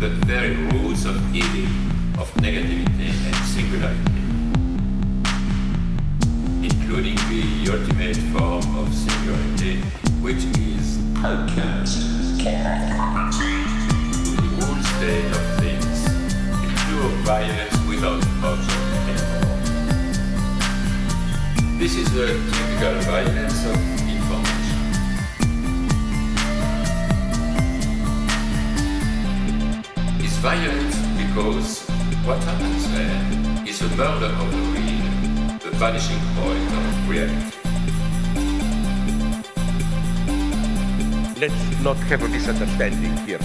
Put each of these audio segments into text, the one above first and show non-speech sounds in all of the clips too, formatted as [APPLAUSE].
the very roots of evil, of negativity and singularity, including the ultimate form of singularity, which is to the whole state of things, pure violence without object anymore. This is the typical violence of violent because what happens there is a murder of the real, the vanishing point of reality. Let's not have a misunderstanding here.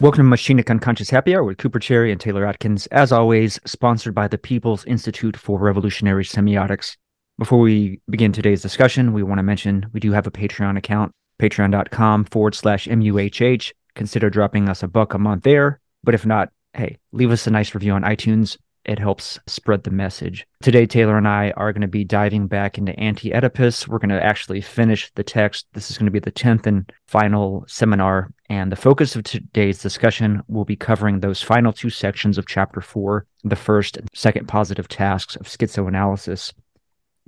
Welcome to Machinic Unconscious Happy Hour with Cooper Cherry and Taylor Adkins. As always, sponsored by the People's Institute for Revolutionary Semiotics. Before we begin today's discussion, we want to mention we do have a Patreon account, patreon.com forward slash MUHH. Consider dropping us a buck a month there. But if not, hey, leave us a nice review on iTunes. It helps spread the message. Today, Taylor and I are going to be diving back into Anti Oedipus. We're going to actually finish the text. This is going to be the 10th and final seminar. And the focus of today's discussion will be covering those final two sections of chapter four, the first and second positive tasks of schizoanalysis.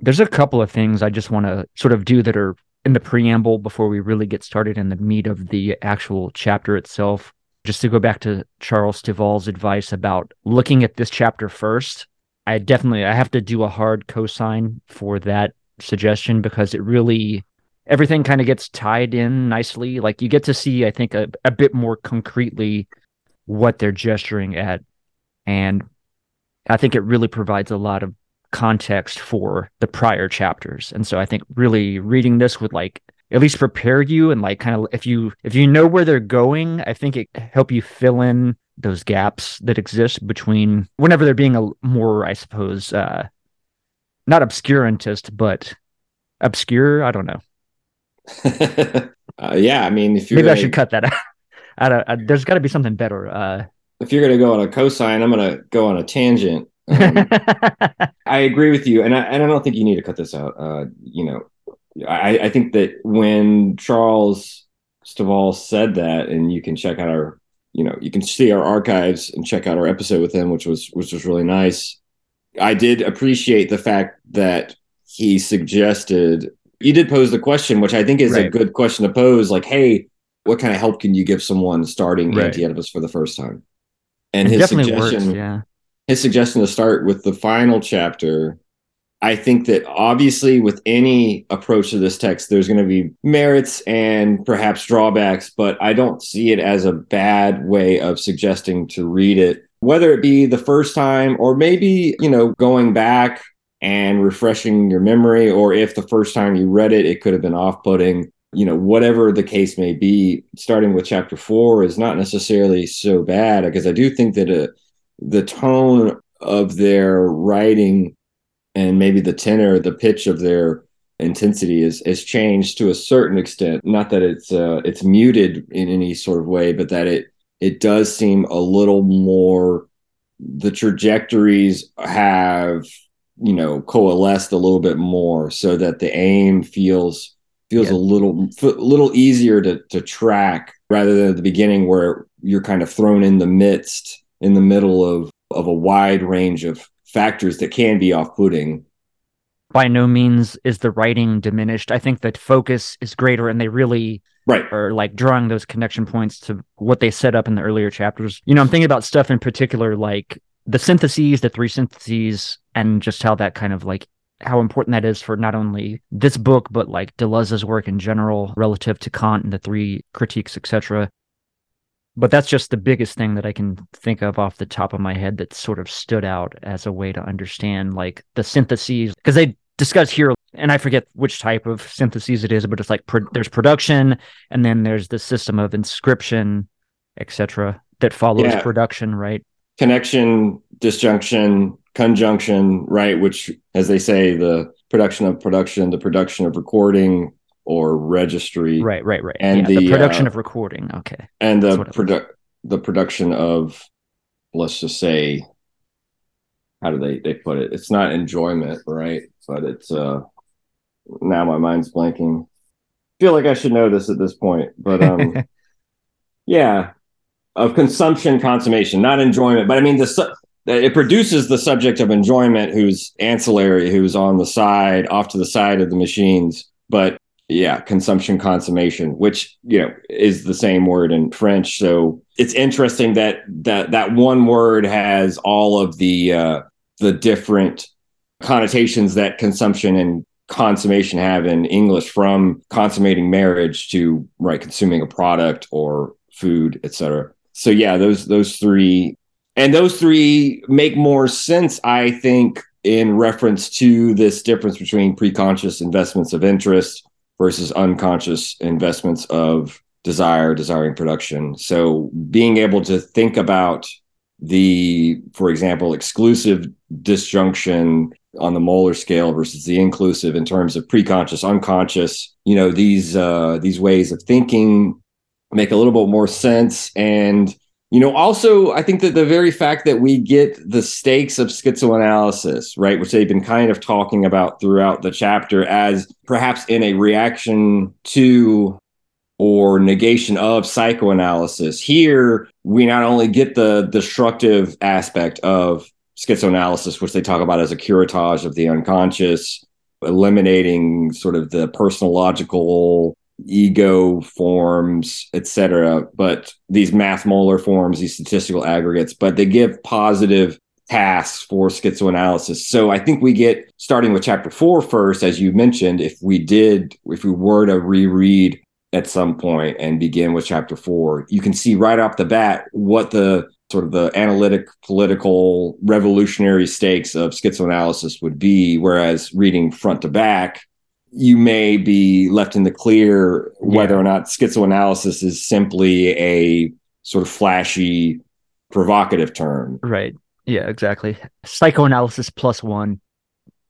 There's a couple of things I just want to sort of do that are in the preamble before we really get started in the meat of the actual chapter itself just to go back to Charles Stivale's advice about looking at this chapter first, I definitely I have to do a hard cosign for that suggestion because it really everything kind of gets tied in nicely. Like you get to see, I think, a, a bit more concretely what they're gesturing at. And I think it really provides a lot of context for the prior chapters. And so I think really reading this would like at least prepare you and like kind of if you if you know where they're going i think it help you fill in those gaps that exist between whenever they're being a more i suppose uh not obscurantist but obscure? I don't know. [LAUGHS] Uh, yeah i mean if you maybe i should cut that [LAUGHS] out. I don't, I, there's got to be something better uh. If you're going to go on a cosine i'm going to go on a tangent um, [LAUGHS] i agree with you and I, and I don't think you need to cut this out uh you know I, I think that when Charles Stivale said that, and you can check out our, you know, you can see our archives and check out our episode with him, which was which was really nice. I did appreciate the fact that he suggested you did pose the question, which I think is right. a good question to pose. Like, hey, what kind of help can you give someone starting right. Anti Oedipus for the first time? And it his suggestion, works, yeah. His suggestion to start with the final chapter I think that obviously, with any approach to this text, there's going to be merits and perhaps drawbacks, but I don't see it as a bad way of suggesting to read it, whether it be the first time or maybe, you know, going back and refreshing your memory, or if the first time you read it, it could have been off putting. You know, whatever the case may be, starting with chapter four is not necessarily so bad because I do think that uh, the tone of their writing and maybe the tenor, the pitch of their intensity is has changed to a certain extent. Not that it's uh, it's muted in any sort of way, but that it it does seem a little more. The trajectories have you know coalesced a little bit more, so that the aim feels feels yeah. a little a little easier to to track rather than at the beginning where you're kind of thrown in the midst in the middle of of a wide range of factors that can be off-putting by no means is the writing diminished. I think that focus is greater and they really right. are like drawing those connection points to what they set up in the earlier chapters. You know, I'm thinking about stuff in particular like the syntheses, the three syntheses, and just how that kind of like how important that is for not only this book, but like Deleuze's work in general relative to Kant and the three critiques, etc but that's just the biggest thing that I can think of off the top of my head that sort of stood out as a way to understand like the syntheses because they discuss here and I forget which type of syntheses it is but it's like pro- there's production and then there's the system of inscription etc that follows yeah. production right connection disjunction conjunction right which as they say the production of production the production of recording or registry. Right, right, right. And yeah, the, the, production uh, of recording. Okay. And the produ- the production of let's just say how do they they put it? It's not enjoyment, right? But it's uh now my mind's blanking. feel like I should know this at this point, but um, [LAUGHS] yeah, of consumption, consummation, not enjoyment. But I mean, the su- it produces the subject of enjoyment, who's ancillary, who's on the side, off to the side of the machines. But yeah, consumption, consummation, which you know is the same word in French. So it's interesting that that that one word has all of the uh, the different connotations that consumption and consummation have in English from consummating marriage to right consuming a product or food, etc. So yeah, those those three and those three make more sense, I think, in reference to this difference between preconscious investments of interest versus unconscious investments of desire, desiring production. So being able to think about the, for example, exclusive disjunction on the molar scale versus the inclusive in terms of preconscious, unconscious, you know, these uh, these ways of thinking make a little bit more sense. And, you know, also I think that the very fact that we get the stakes of schizoanalysis, right, which they've been kind of talking about throughout the chapter as perhaps in a reaction to or negation of psychoanalysis. Here, we not only get the destructive aspect of schizoanalysis, which they talk about as a curettage of the unconscious, eliminating sort of the personological ego forms, etc. But these math molar forms, these statistical aggregates, but they give positive tasks for schizoanalysis. So I think we get starting with chapter four first, as you mentioned, if we did, if we were to reread at some point and begin with chapter four, you can see right off the bat what the sort of the analytic, political, revolutionary stakes of schizoanalysis would be. Whereas reading front to back, you may be left in the clear whether yeah. or not schizoanalysis is simply a sort of flashy, provocative term. Right. Yeah, exactly. Psychoanalysis plus one.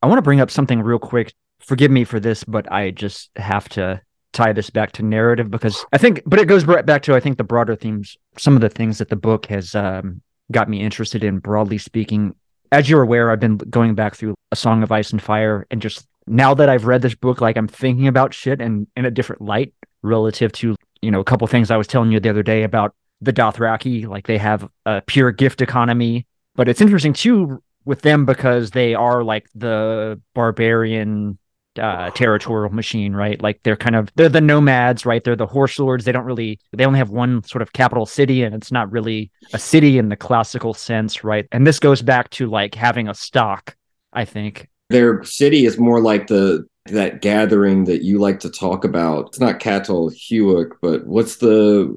I want to bring up something real quick. Forgive me for this, but I just have to tie this back to narrative because I think, but it goes right back to I think the broader themes, some of the things that the book has um, got me interested in. Broadly speaking, as you're aware, I've been going back through A Song of Ice and Fire, and just now that I've read this book, like I'm thinking about shit and in a different light relative to you know a couple things I was telling you the other day about the Dothraki. Like they have a pure gift economy, but it's interesting too with them because they are like the barbarian uh, territorial machine, right? Like they're kind of they're the nomads, right? They're the horse lords. They don't really they only have one sort of capital city, and it's not really a city in the classical sense, right? And this goes back to like having a stock, I think. Their city is more like the that gathering that you like to talk about. It's not Çatalhöyük, but what's the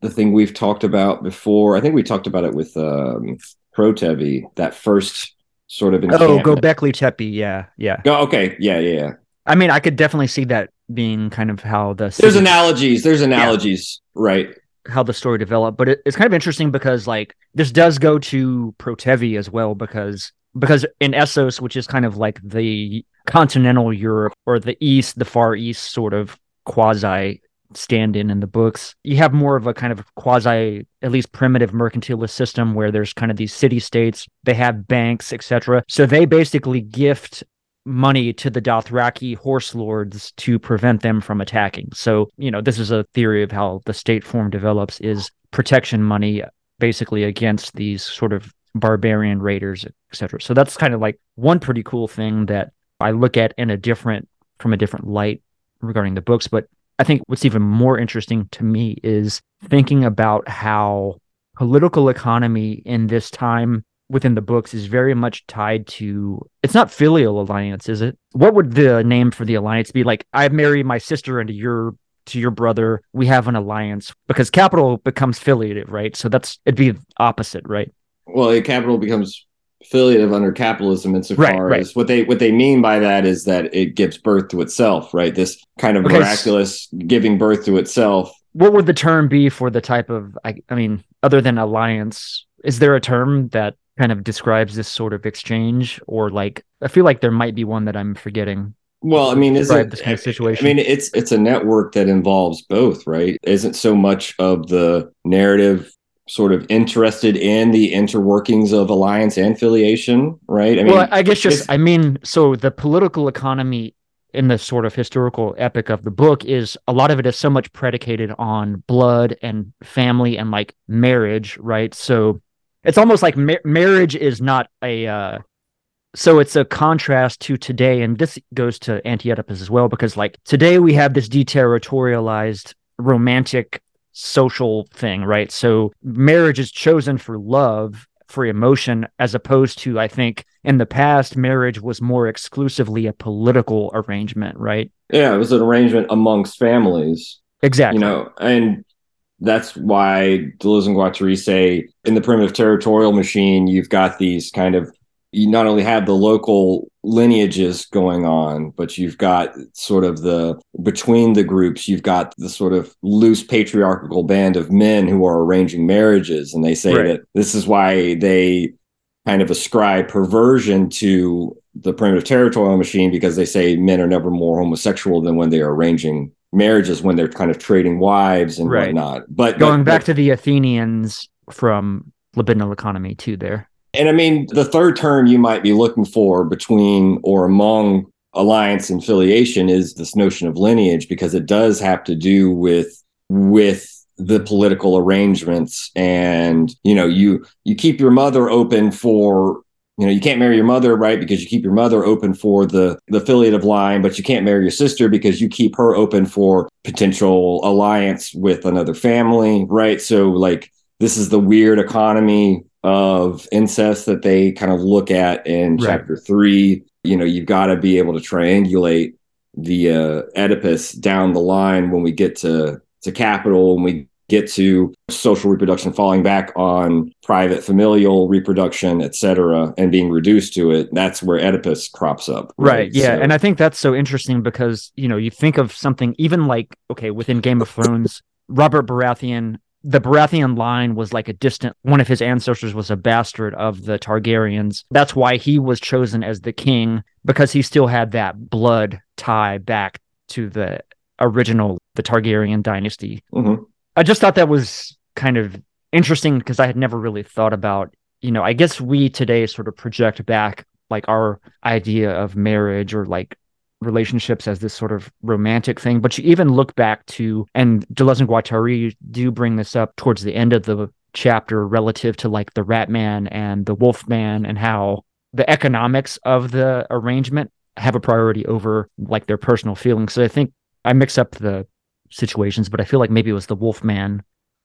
the thing we've talked about before? I think we talked about it with um Protevi, that first sort of oh Gobekli Tepe yeah yeah. Oh, okay yeah yeah yeah. I mean I could definitely see that being kind of how the there's analogies there's analogies yeah, right. How the story developed but it, it's kind of interesting because like this does go to Protevi as well because because in Essos which is kind of like the continental Europe or the east the far east sort of quasi stand in in the books. You have more of a kind of quasi, at least primitive mercantilist system where there's kind of these city states, they have banks, etc. So they basically gift money to the Dothraki horse lords to prevent them from attacking. So, you know, this is a theory of how the state form develops is protection money basically against these sort of barbarian raiders, etc. So that's kind of like one pretty cool thing that I look at in a different from a different light regarding the books, but I think what's even more interesting to me is thinking about how political economy in this time within the books is very much tied to it's not filial alliance is it? What would the name for the alliance be? Like i marry my sister into your to your brother we have an alliance. Because capital becomes filiative right? So that's it'd be opposite right well capital becomes affiliative under capitalism insofar right, right. as what they what they mean by that is that it gives birth to itself, right? This kind of okay, miraculous giving birth to itself. What would the term be for the type of I, I mean, other than alliance? Is there a term that kind of describes this sort of exchange, or like I feel like there might be one that I'm forgetting. Well, I mean, is it, this kind of situation? I mean, it's it's a network that involves both, right? Isn't so much of the narrative sort of interested in the interworkings of alliance and affiliation, right? I mean, well, I guess just I mean, so the political economy in the sort of historical epic of the book is a lot of it is so much predicated on blood and family and like marriage, right? So it's almost like ma- marriage is not a uh, so it's a contrast to today and this goes to anti-oedipus as well because like today we have this deterritorialized romantic social thing right? So marriage is chosen for love for emotion as opposed to i think in the past marriage was more exclusively a political arrangement right? Yeah it was an arrangement amongst families exactly. you know and that's why deleuze and guattari say in the primitive territorial machine you've got these kind of you not only have the local lineages going on, but you've got sort of the between the groups, you've got the sort of loose patriarchal band of men who are arranging marriages. And they say right. that this is why they kind of ascribe perversion to the primitive territorial machine because they say men are never more homosexual than when they are arranging marriages when they're kind of trading wives and right. whatnot. But going but, back but, to the Athenians from libidinal economy too there. And I mean, the third term you might be looking for between or among alliance and filiation is this notion of lineage because it does have to do with with the political arrangements. And you know you you keep your mother open for you know you can't marry your mother right because you keep your mother open for the the affiliative line but you can't marry your sister because you keep her open for potential alliance with another family right? So like this is the weird economy of incest that they kind of look at in right. chapter three. You know, you've got to be able to triangulate the uh, Oedipus down the line when we get to to capital, when we get to social reproduction falling back on private familial reproduction et cetera and being reduced to it that's where oedipus crops up right, right yeah so. and i think that's so interesting because you know you think of something even like okay within game of thrones robert baratheon the Baratheon line was like a distant one of his ancestors was a bastard of the Targaryens. That's why he was chosen as the king because he still had that blood tie back to the original the Targaryen dynasty. Mm-hmm. I just thought that was kind of interesting because I had never really thought about, you know, I guess we today sort of project back like our idea of marriage or like relationships as this sort of romantic thing. But you even look back to, and Deleuze and Guattari do bring this up towards the end of the chapter relative to like the rat man and the wolf man and how the economics of the arrangement have a priority over like their personal feelings. So I think I mix up the situations, but I feel like maybe it was the wolf man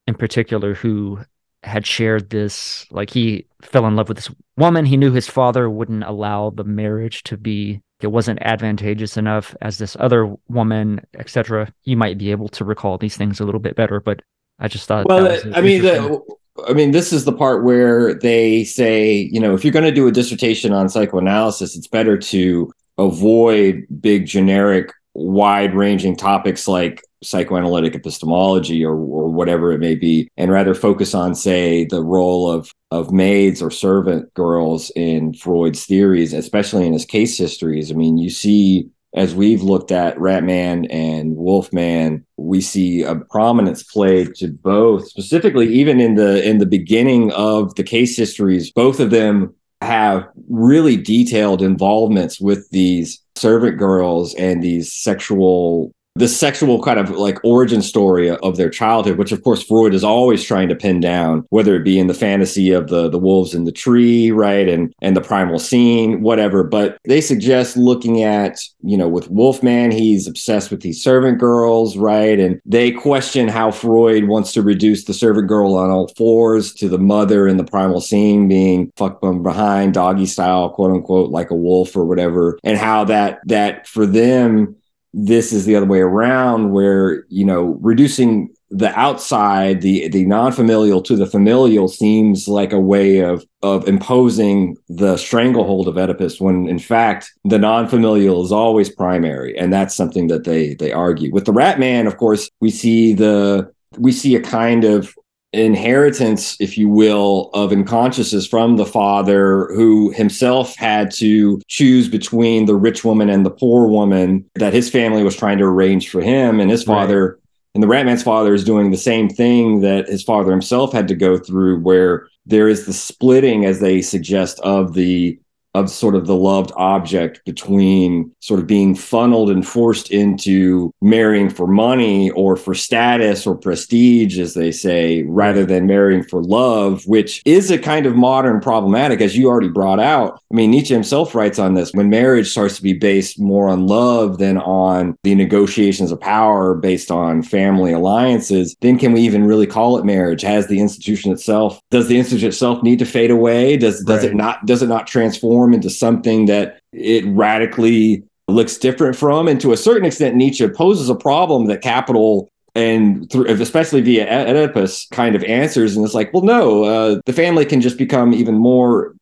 in particular who had shared this like he fell in love with this woman he knew his father wouldn't allow the marriage to be it wasn't advantageous enough as this other woman, etc. You might be able to recall these things a little bit better, but I just thought. Well, I mean, the, I mean, this is the part where they say, you know, if you're going to do a dissertation on psychoanalysis, it's better to avoid big generic wide ranging topics like psychoanalytic epistemology or, or whatever it may be, and rather focus on, say, the role of of maids or servant girls in Freud's theories, especially in his case histories. I mean, you see as we've looked at Ratman and Wolfman, we see a prominence played to both, specifically even in the in the beginning of the case histories, both of them have really detailed involvements with these servant girls and these sexual the sexual kind of like origin story of their childhood, which of course Freud is always trying to pin down, whether it be in the fantasy of the the wolves in the tree, right, and and the primal scene, whatever. But they suggest looking at, you know, with Wolfman, he's obsessed with these servant girls, right, and they question how Freud wants to reduce the servant girl on all fours to the mother in the primal scene being fucked from behind, doggy style, quote unquote, like a wolf or whatever, and how that that for them this is the other way around where you know reducing the outside the the non-familial to the familial seems like a way of of imposing the stranglehold of oedipus when in fact the non-familial is always primary and that's something that they they argue. With the rat man of course we see the we see a kind of inheritance, if you will, of unconsciousness from the father who himself had to choose between the rich woman and the poor woman that his family was trying to arrange for him. And his father, right. and the Ratman's father is doing the same thing that his father himself had to go through, where there is the splitting, as they suggest, of the of sort of the loved object between sort of being funneled and forced into marrying for money or for status or prestige, as they say, rather than marrying for love, which is a kind of modern problematic, as you already brought out. I mean, Nietzsche himself writes on this when marriage starts to be based more on love than on the negotiations of power based on family alliances, then can we even really call it marriage? Has the institution itself, does the institution itself need to fade away? Does, does right. it not, does it not transform? Transform into something that it radically looks different from. And to a certain extent, Nietzsche poses a problem that capital and through, especially via Oedipus kind of answers. And it's like, well, no, uh, the family can just become even more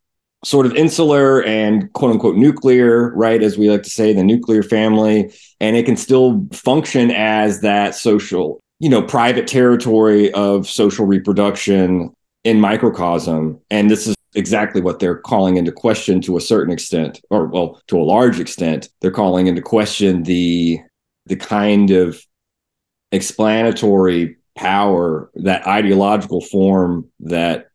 sort of insular and quote unquote nuclear, right? As we like to say, the nuclear family. And it can still function as that social, you know, private territory of social reproduction in microcosm. And this is exactly what they're calling into question to a certain extent, or well, to a large extent. They're calling into question the the kind of explanatory power, that ideological form that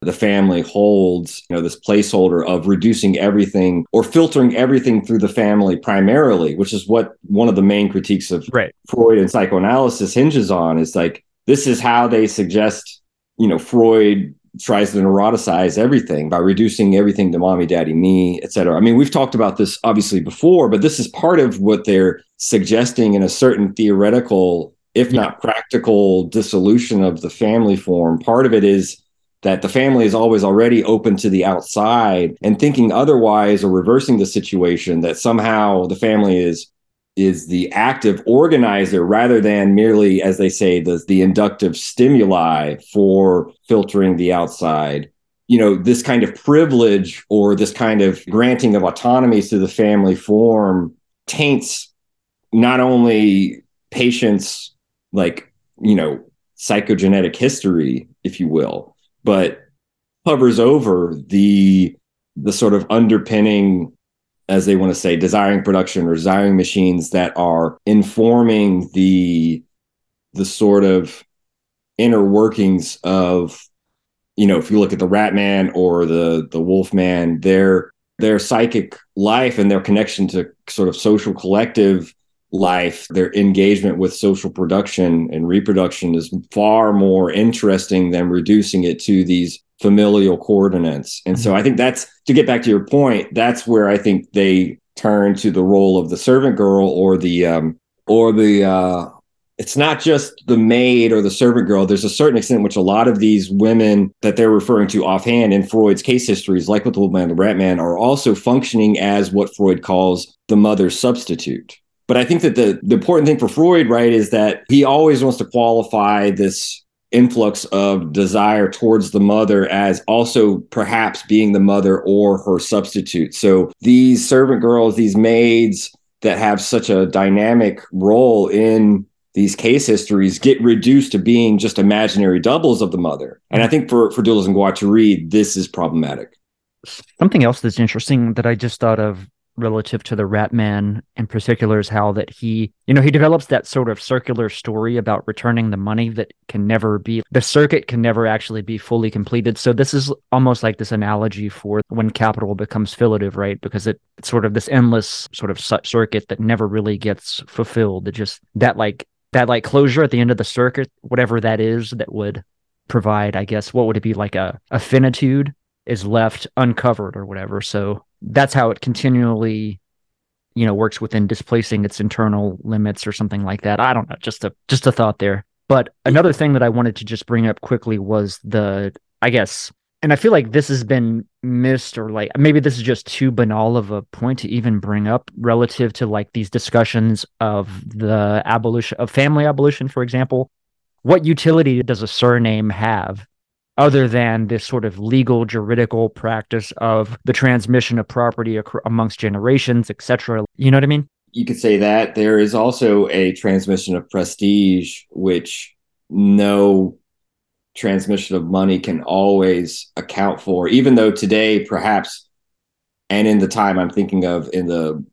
the family holds, you know, this placeholder of reducing everything or filtering everything through the family primarily, which is what one of the main critiques of right. Freud and psychoanalysis hinges on. Is like this is how they suggest, you know, Freud tries to neuroticize everything by reducing everything to mommy, daddy, me, etc. I mean, we've talked about this obviously before, but this is part of what they're suggesting in a certain theoretical, if yeah. not practical, dissolution of the family form. Part of it is that the family is always already open to the outside and thinking otherwise or reversing the situation that somehow the family is is the active organizer rather than merely, as they say, the, the inductive stimuli for filtering the outside. You know, this kind of privilege or this kind of granting of autonomy to the family form taints not only patients' like, you know, psychogenetic history, if you will, but hovers over the the sort of underpinning as they want to say, desiring production or desiring machines that are informing the the sort of inner workings of, you know, if you look at the Rat Man or the the Wolf Man, their their psychic life and their connection to sort of social collective life, their engagement with social production and reproduction is far more interesting than reducing it to these familial coordinates. And so I think that's to get back to your point, that's where I think they turn to the role of the servant girl or the um or the uh it's not just the maid or the servant girl. There's a certain extent in which a lot of these women that they're referring to offhand in Freud's case histories, like with the woman and the rat man, are also functioning as what Freud calls the mother substitute. But I think that the, the important thing for Freud, right, is that he always wants to qualify this influx of desire towards the mother as also perhaps being the mother or her substitute. So these servant girls, these maids that have such a dynamic role in these case histories get reduced to being just imaginary doubles of the mother. And I think for, for Deleuze and Guattari, this is problematic. Something else that's interesting that I just thought of relative to the rat man in particular is how that he you know he develops that sort of circular story about returning the money that can never be the circuit can never actually be fully completed. So this is almost like this analogy for when capital becomes filiative right? Because it, it's sort of this endless sort of circuit that never really gets fulfilled. It just that like that like closure at the end of the circuit whatever that is that would provide i guess what would it be like a, a finitude is left uncovered or whatever. So that's how it continually you know works within displacing its internal limits or something like that. I don't know just a just a thought there. But another thing that i wanted to just bring up quickly was the i guess and i feel like this has been missed or like maybe this is just too banal of a point to even bring up relative to like these discussions of the abolition of family abolition for example. What utility does a surname have other than this sort of legal juridical practice of the transmission of property ac- amongst generations etc you know what i mean? You could say that. There is also a transmission of prestige which no transmission of money can always account for even though today perhaps and in the time i'm thinking of in the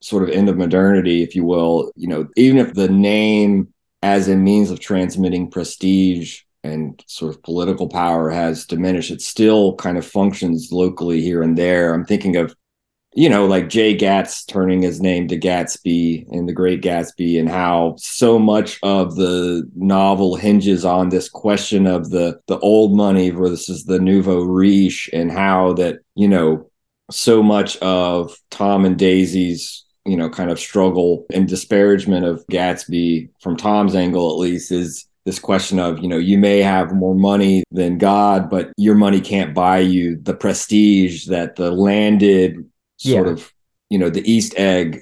sort of end of modernity if you will you know even if the name as a means of transmitting prestige and sort of political power has diminished, it still kind of functions locally here and there. I'm thinking of, you know, like Jay Gatz turning his name to Gatsby in The Great Gatsby, and how so much of the novel hinges on this question of the the old money versus the nouveau riche, and how that you know so much of Tom and Daisy's you know kind of struggle and disparagement of Gatsby from Tom's angle at least is this question of you know you may have more money than god but your money can't buy you the prestige that the landed sort Yeah. of you know the east egg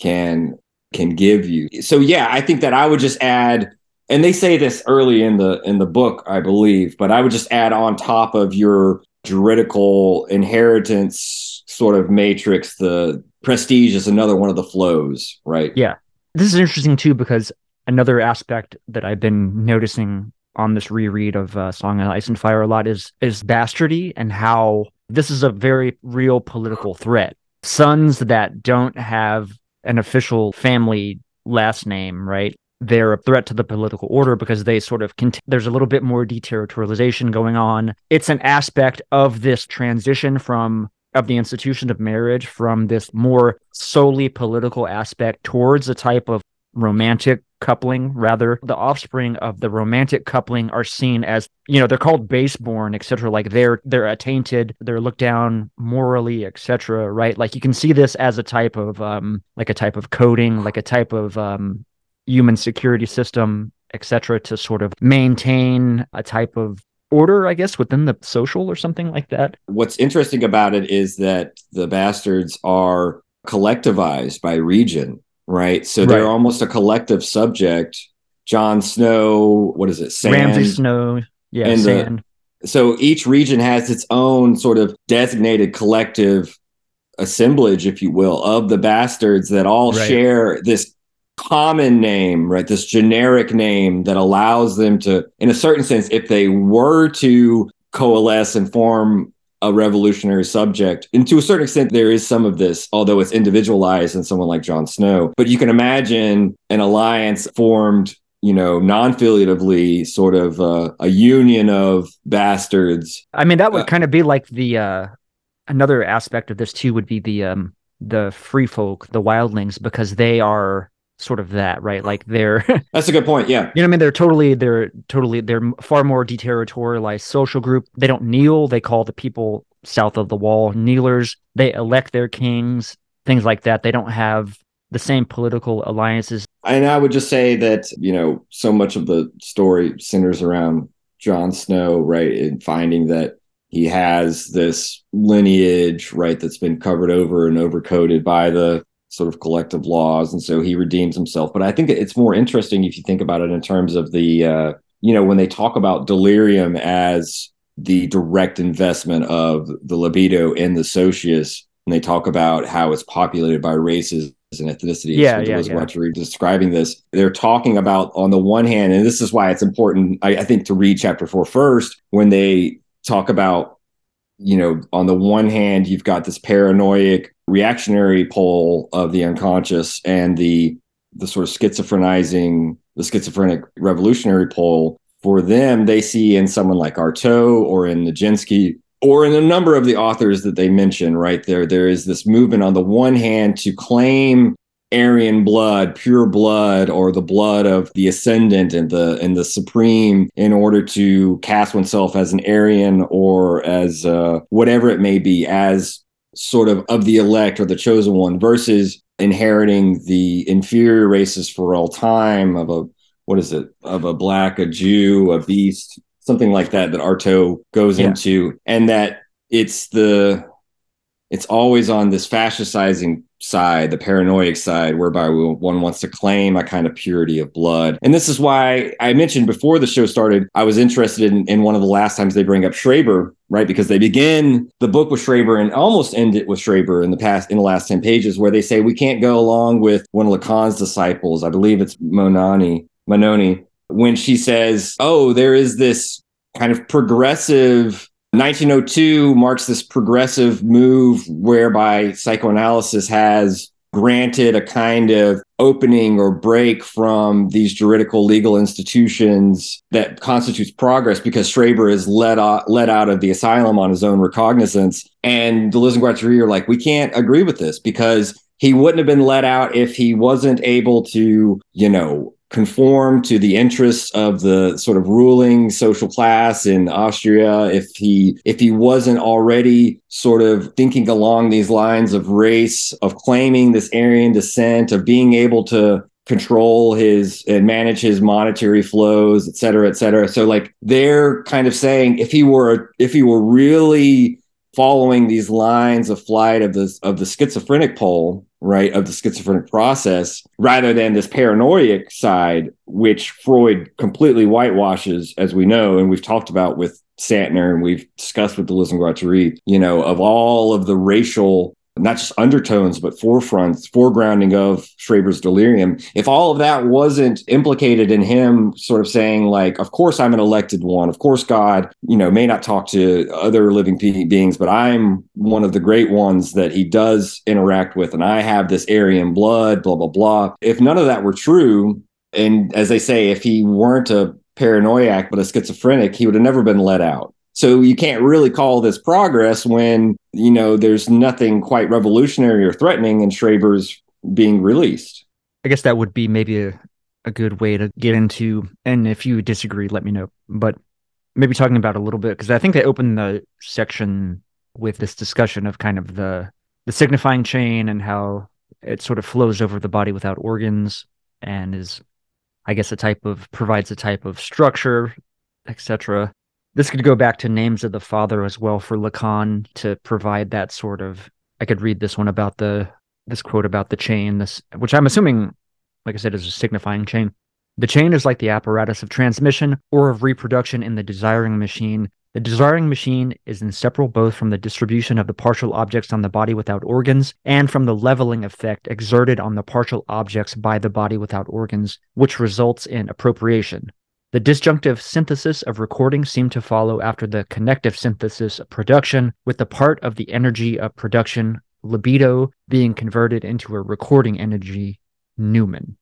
can can give you so yeah i think that i would just add and they say this early in the in the book i believe but i would just add on top of your juridical inheritance sort of matrix the prestige is another one of the flows right Yeah. This is interesting too because another aspect that I've been noticing on this reread of uh, Song of Ice and Fire a lot is is bastardy and how this is a very real political threat. Sons that don't have an official family last name, right? They're a threat to the political order because they sort of cont- there's a little bit more deterritorialization going on. It's an aspect of this transition from of the institution of marriage from this more solely political aspect towards a type of romantic coupling. Rather the offspring of the romantic coupling are seen as you know they're called baseborn etc like they're they're attainted they're looked down morally etc right? Like you can see this as a type of um like a type of coding like a type of um human security system etc to sort of maintain a type of order i guess within the social or something like that. What's interesting about it is that the bastards are collectivized by region, right? So they're almost a collective subject. Jon Snow, what is it? Sand. ramsay snow yeah and the- So each region has its own sort of designated collective assemblage, if you will, of the bastards that all Right. share this common name, right? This generic name that allows them to, in a certain sense, if they were to coalesce and form a revolutionary subject. And to a certain extent, there is some of this, although it's individualized in someone like Jon Snow. But you can imagine an alliance formed, you know, non-affiliatively, sort of uh, a union of bastards. I mean, that would Uh, kind of be like the uh another aspect of this too would be the um the free folk, the wildlings, because they are sort of that, right? Like they're [LAUGHS] That's a good point. Yeah. You know what I mean? They're totally they're totally they're far more deterritorialized social group. They don't kneel, they call the people south of the wall kneelers. They elect their kings, things like that. They don't have the same political alliances. And I would just say that, you know, so much of the story centers around Jon Snow, right? And finding that he has this lineage, right, that's been covered over and overcoated by the sort of collective laws. And so he redeems himself. But I think it's more interesting if you think about it in terms of the, uh, you know, when they talk about delirium as the direct investment of the libido in the socius, and they talk about how it's populated by races and ethnicities. Yeah, yeah, was yeah. you're describing this. They're talking about on the one hand, and this is why it's important, I, I think, to read chapter four first, when they talk about, you know, on the one hand, you've got this paranoid reactionary pole of the unconscious and the the sort of schizophrenizing, the schizophrenic revolutionary pole. For them, they see in someone like Artaud or in Nijinsky or in a number of the authors that they mention, right there, there is this movement on the one hand to claim Aryan blood, pure blood, or the blood of the ascendant and the and the supreme, in order to cast oneself as an Aryan or as uh, whatever it may be, as sort of of the elect or the chosen one, versus inheriting the inferior races for all time of a what is it of a black, a Jew, a beast, something like that that Artaud goes Yeah. into, and that it's the it's always on this fascistizing side, the paranoid side, whereby one wants to claim a kind of purity of blood. And this is why I mentioned before the show started, I was interested in, in one of the last times they bring up Schreber, right? Because they begin the book with Schreber and almost end it with Schreber in the past, in the last 10 pages, where they say we can't go along with one of Lacan's disciples. I believe it's Monani, Mannoni, when she says, oh, there is this kind of progressive 1902 marks this progressive move whereby psychoanalysis has granted a kind of opening or break from these juridical legal institutions that constitutes progress because Schreber is let out, let out of the asylum on his own recognizance. And Deleuze and Guattari are like, we can't agree with this because he wouldn't have been let out if he wasn't able to, you know, conform to the interests of the sort of ruling social class in Austria if he if he wasn't already sort of thinking along these lines of race of claiming this Aryan descent of being able to control his and manage his monetary flows et cetera et cetera. So like they're kind of saying if he were if he were really following these lines of flight of the of the schizophrenic pole right, of the schizophrenic process rather than this paranoid side, which Freud completely whitewashes, as we know, and we've talked about with Santner and we've discussed with Deleuze and Guattari, you know, of all of the racial not just undertones, but forefronts, foregrounding of Schreber's delirium. If all of that wasn't implicated in him sort of saying, like, of course I'm an elected one, of course God, you know, may not talk to other living beings, but I'm one of the great ones that he does interact with, and I have this Aryan blood, blah, blah, blah. If none of that were true, and as they say, if he weren't a paranoiac but a schizophrenic, he would have never been let out. So you can't really call this progress when, you know, there's nothing quite revolutionary or threatening and Schreber's being released. I guess that would be maybe a, a good way to get into, and if you disagree, let me know. But maybe talking about a little bit, because I think they opened the section with this discussion of kind of the the signifying chain and how it sort of flows over the body without organs and is I guess a type of provides a type of structure, etc this could go back to names of the father as well for Lacan to provide that sort of. I could read this one about the this quote about the chain, this which I'm assuming, like I said, is a signifying chain. The chain is like the apparatus of transmission or of reproduction in the desiring machine. The desiring machine is inseparable both from the distribution of the partial objects on the body without organs and from the leveling effect exerted on the partial objects by the body without organs, which results in appropriation. The disjunctive synthesis of recording seemed to follow after the connective synthesis of production, with the part of the energy of production, libido, being converted into a recording energy, Numen.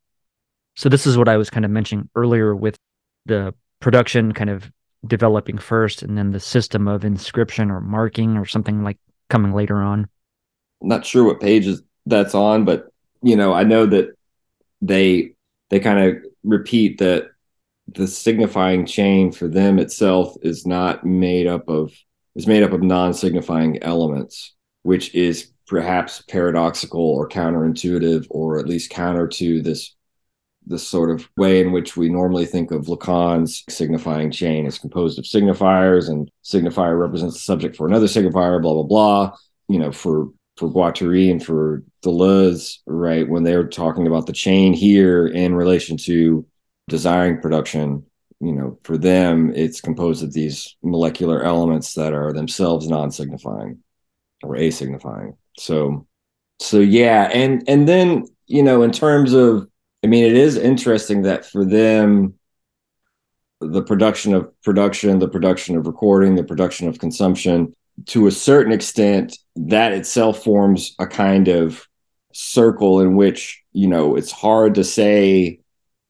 So, this is what I was kind of mentioning earlier with the production kind of developing first and then the system of inscription or marking or something like coming later on. I'm not sure what pages that's on, but you know, I know that they they kind of repeat that the signifying chain for them itself is not made up of is made up of non-signifying elements, which is perhaps paradoxical or counterintuitive, or at least counter to this this sort of way in which we normally think of Lacan's signifying chain. It's composed of signifiers, and signifier represents the subject for another signifier, blah blah blah. You know, for for Guattari and for Deleuze, right? When they're talking about the chain here in relation to desiring production you know for them it's composed of these molecular elements that are themselves non-signifying or asignifying. So so yeah and and then you know in terms of i mean it is interesting that for them the production of production the production of recording the production of consumption to a certain extent that itself forms a kind of circle in which you know it's hard to say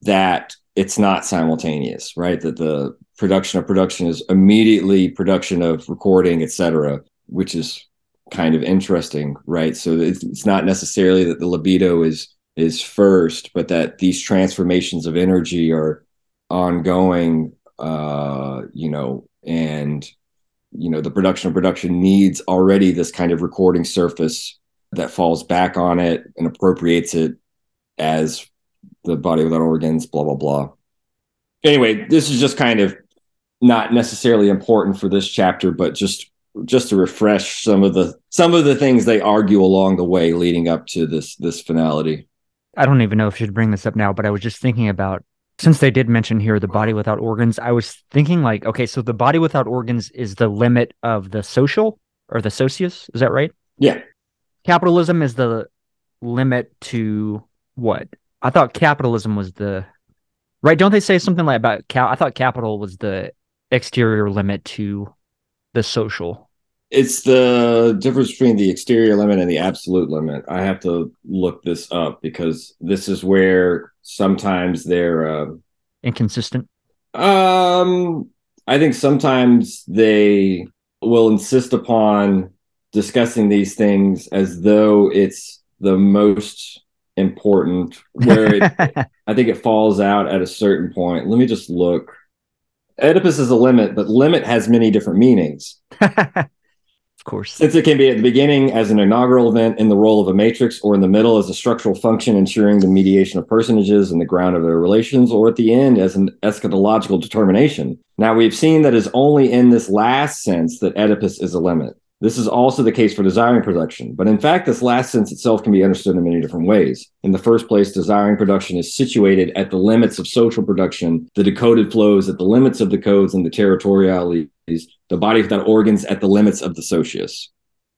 that it's not simultaneous, right? That the production of production is immediately production of recording, et cetera, which is kind of interesting, right? So it's, it's not necessarily that the libido is is first, but that these transformations of energy are ongoing, uh, you know, and you know the production of production needs already this kind of recording surface that falls back on it and appropriates it as the body without organs, blah blah blah. Anyway, this is just kind of not necessarily important for this chapter, but just just to refresh some of the some of the things they argue along the way leading up to this this finality. I don't even know if I should bring this up now, but I was just thinking about since they did mention here the body without organs, I was thinking like, okay, so the body without organs is the limit of the social or the socius, is that right? Yeah. Capitalism is the limit to what? I thought capitalism was the right. Don't they say something like about? I thought capital was the exterior limit to the social. It's the difference between the exterior limit and the absolute limit. I have to look this up because this is where sometimes they're uh, Inconsistent. um I think sometimes they will insist upon discussing these things as though it's the most important where it, [LAUGHS] I think it falls out at a certain point. Let me just look. Oedipus is a limit, but limit has many different meanings. [LAUGHS] of course. Since it can be at the beginning as an inaugural event in the role of a matrix, or in the middle as a structural function ensuring the mediation of personages and the ground of their relations, or at the end as an eschatological determination. Now, we've seen that it's only in this last sense that Oedipus is a limit. This is also the case for desiring production, but in fact, this last sense itself can be understood in many different ways. In the first place, desiring production is situated at the limits of social production, the decoded flows at the limits of the codes and the territorialities, the body without organs at the limits of the socius.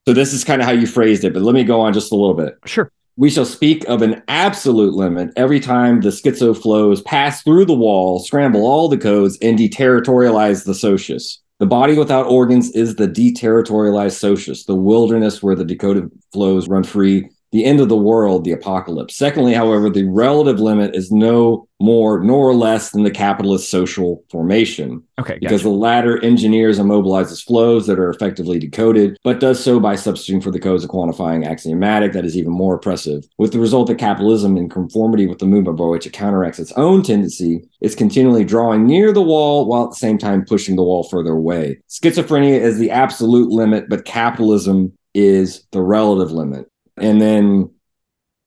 So, this is kind of how you phrased it, but let me go on just a little bit. Sure. We shall speak of an absolute limit every time the schizo flows pass through the wall, scramble all the codes, and deterritorialize the socius. The body without organs is the deterritorialized socius, the wilderness where the decoded flows run free, the end of the world, the apocalypse. Secondly, however, the relative limit is no more nor less than the capitalist social formation Okay. because Gotcha. the latter engineers and mobilizes flows that are effectively decoded, but does so by substituting for the codes of quantifying axiomatic that is even more oppressive, with the result that capitalism, in conformity with the movement by which it counteracts its own tendency, is continually drawing near the wall while at the same time pushing the wall further away. Schizophrenia is the absolute limit, but capitalism is the relative limit. And then,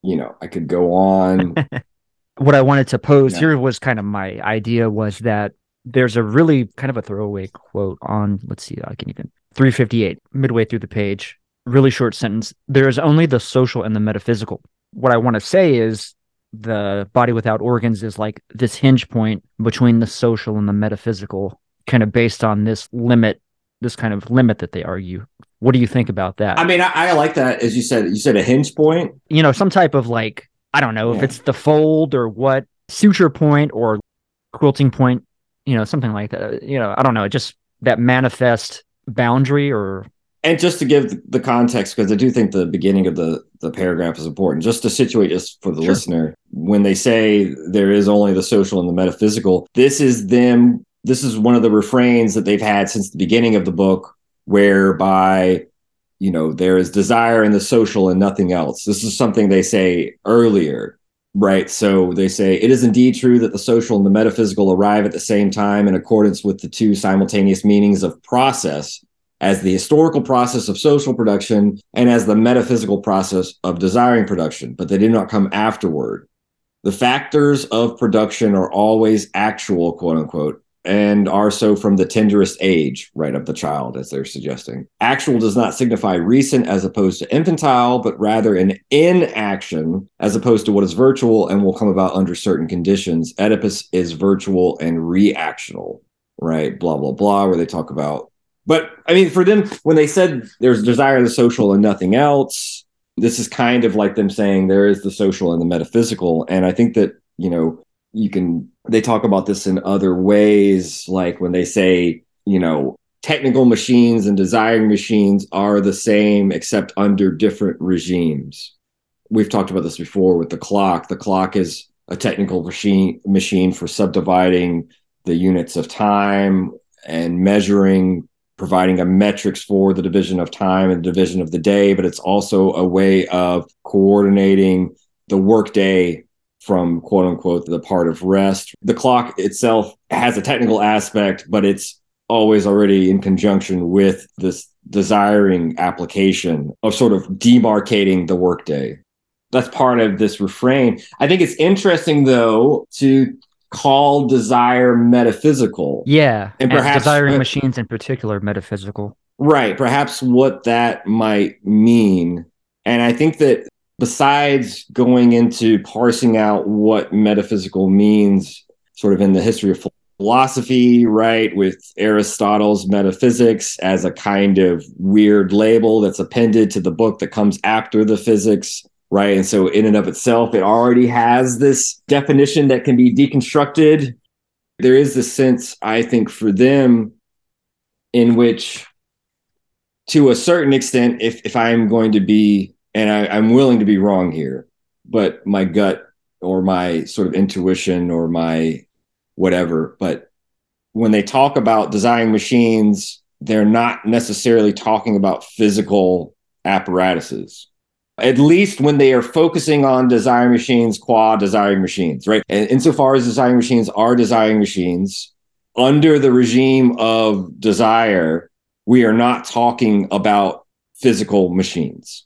you know, I could go on. [LAUGHS] what I wanted to pose Yeah. here was kind of my idea was that there's a really kind of a throwaway quote on let's see I can even 358 midway through the page really short sentence there is only the social and the metaphysical what I want to say is the body without organs is like this hinge point between the social and the metaphysical kind of based on this limit this kind of limit that they argue what do you think about that I mean, I, I like that, as you said, you said a hinge point. you know, some type of like, I don't know if it's the fold or what suture point or quilting point, you know, something like that. You know, I don't know, just that manifest boundary or And just to give the context, because I do think the beginning of the, the paragraph is important, just to situate this for the Sure. listener, when they say there is only the social and the metaphysical, this is them, this is one of the refrains that they've had since the beginning of the book, whereby, you know, there is desire in the social and nothing else. This is something they say earlier. Right. So they say it is indeed true that the social and the metaphysical arrive at the same time in accordance with the two simultaneous meanings of process as the historical process of social production and as the metaphysical process of desiring production, but they do not come afterward. The factors of production are always actual, quote unquote, and are so from the tenderest age, right, of the child, as they're suggesting. Actual does not signify recent as opposed to infantile, but rather an inaction as opposed to what is virtual and will come about under certain conditions. Oedipus is virtual and reactional, right? Blah, blah, blah, where they talk about. But I mean, for them, when they said there's desire in the social and nothing else, this is kind of like them saying there is the social and the metaphysical. And I think that, you know, you can, they talk about this in other ways, like when they say, you know, technical machines and desiring machines are the same except under different regimes. We've talked about this before with the clock. The clock is a technical machine machine for subdividing the units of time and measuring providing a metrics for the division of time and division of the day but it's also a way of coordinating the workday from quote unquote the part of rest the clock itself has a technical aspect but it's always already in conjunction with this desiring application of sort of demarcating the workday that's part of this refrain i think it's interesting though to call desire metaphysical yeah, And perhaps- desiring uh, machines in particular metaphysical. Right. Perhaps what that might mean. And I think that besides going into parsing out what metaphysical means, sort of in the history of philosophy, right, with Aristotle's metaphysics as a kind of weird label that's appended to the book that comes after the physics, right? And so, in and of itself, it already has this definition that can be deconstructed. There is this sense, I think, for them in which to a certain extent, if if I'm going to be, and I, I'm willing to be wrong here, but my gut or my sort of intuition or my whatever, but when they talk about desiring machines, they're not necessarily talking about physical apparatuses. At least when they are focusing on desiring machines, qua desiring machines, right? And insofar as desiring machines are desiring machines, under the regime of desire, we are not talking about physical machines.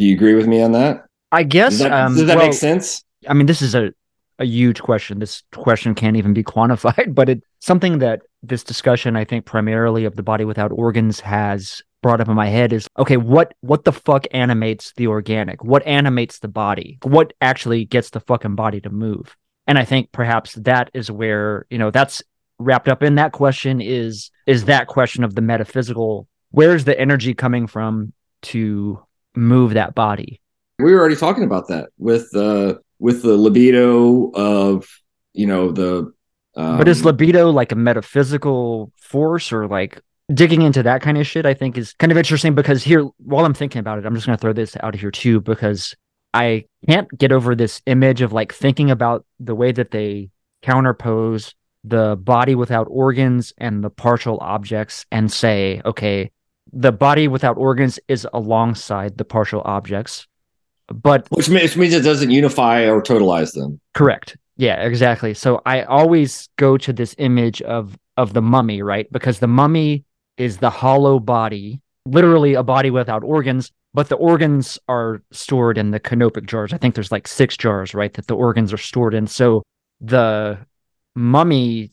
Do you agree with me on that? I guess. Does that, um, does that well, make sense? I mean, this is a, a huge question. This question can't even be [LAUGHS] quantified, but it's something that this discussion, I think, primarily of the body without organs has brought up in my head is okay, what what the fuck animates the organic? What animates the body? What actually gets the fucking body to move? And I think perhaps that is where, you know, that's wrapped up in that question is is that question of the metaphysical where's the energy coming from to move that body. We were already talking about that with uh with the libido of you know the um, but is libido like a metaphysical force or like digging into that kind of shit i think is kind of interesting because here while i'm thinking about it i'm just going to throw this out here too because i can't get over this image of like thinking about the way that they counterpose the body without organs and the partial objects and say, okay, the body without organs is alongside the partial objects. But which means, means it doesn't unify or totalize them. Correct. Yeah, exactly. So I always go to this image of of the mummy, right? Because the mummy is the hollow body, literally a body without organs, but the organs are stored in the canopic jars. I think there's like six jars, right, that the organs are stored in. So the mummy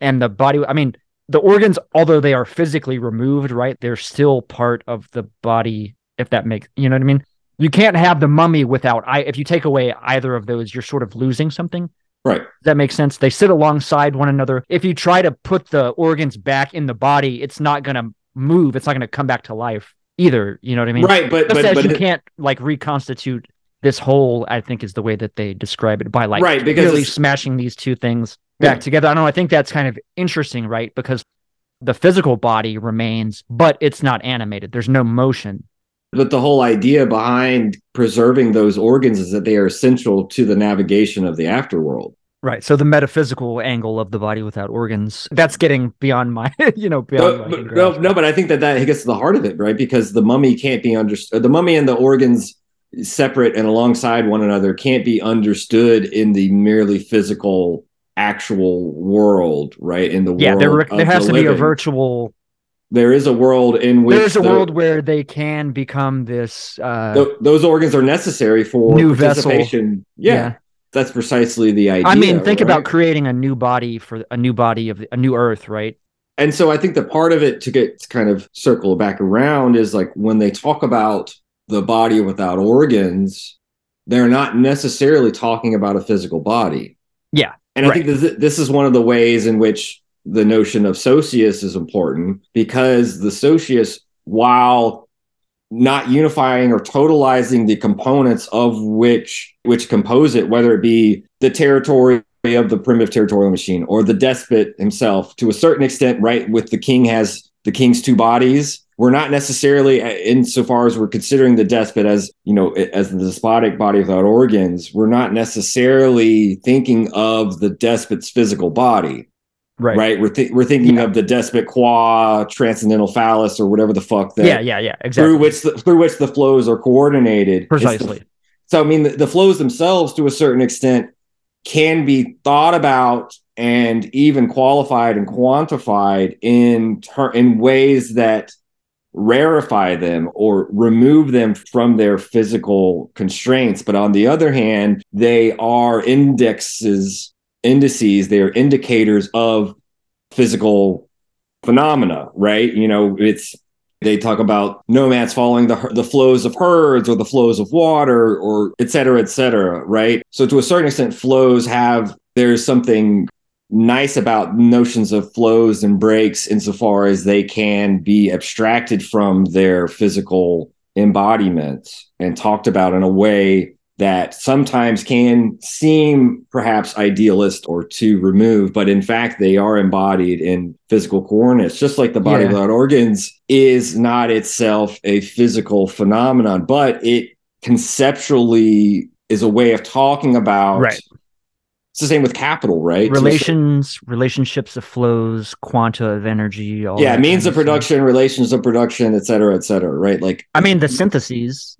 and the body i mean the organs although they are physically removed right they're still part of the body if that makes you know what i mean? You can't have the mummy without i if you take away either of those you're sort of losing something. Right. That makes sense? They sit alongside one another. If you try to put the organs back in the body it's not going to move it's not going to come back to life either you know what i mean? Right but Just but, but you it- can't like reconstitute this whole i think is the way that they describe it by like Right, because really smashing these two things back together. I don't know i think that's kind of interesting right? Because the physical body remains but it's not animated. There's no motion. But the whole idea behind preserving those organs is that they are essential to the navigation of the afterworld. Right. So the metaphysical angle of the body without organs that's getting beyond my [LAUGHS] you know beyond no, my but- no, no, but I think that that gets to the heart of it, right? Because the mummy can't be understood. The mummy and the organs, separate and alongside one another, can't be understood in the merely physical, actual world, right? In the yeah world, there, there has the to be a virtual There is a world in which there's a the- world where they can become this uh tho- those organs are necessary for New vessel. Yeah, Yeah. that's precisely the idea. i mean think right? about creating a new body for a new body of a new earth right and so I think the part of it to get to kind of circle back around is like when they talk about the body without organs, they're not necessarily talking about a physical body. Yeah, And I right. think this, this is one of the ways in which the notion of socius is important because the socius, while not unifying or totalizing the components of which which compose it, whether it be the territory of the primitive territorial machine or the despot himself, to a certain extent, right? With the king has the king's two bodies. We're not necessarily, uh, insofar as we're considering the despot as you know as the despotic body without organs, we're not necessarily thinking of the despot's physical body right right? We're th- we're thinking Yeah. of the despot qua transcendental phallus or whatever the fuck that yeah yeah yeah exactly through which the, through which the flows are coordinated. It's the- precisely so I mean, the, the flows themselves, to a certain extent, can be thought about and even qualified and quantified in ter- in ways that rarefy them or remove them from their physical constraints. But on the other hand, they are indexes, indices. They are indicators of physical phenomena, right? You know, it's they talk about nomads following the the flows of herds or the flows of water or et cetera, et cetera, right? So to a certain extent, flows have there's something nice about notions of flows and breaks insofar as they can be abstracted from their physical embodiment and talked about in a way that sometimes can seem perhaps idealist or too removed, but in fact, they are embodied in physical coordinates, just like the body Yeah. without organs is not itself a physical phenomenon, but it conceptually is a way of talking about. Right. It's the same with capital, right? To a certain- relations, relationships of flows, quanta of energy. All yeah, means of production, relations of production, et cetera, et cetera, right? Like I mean, the syntheses.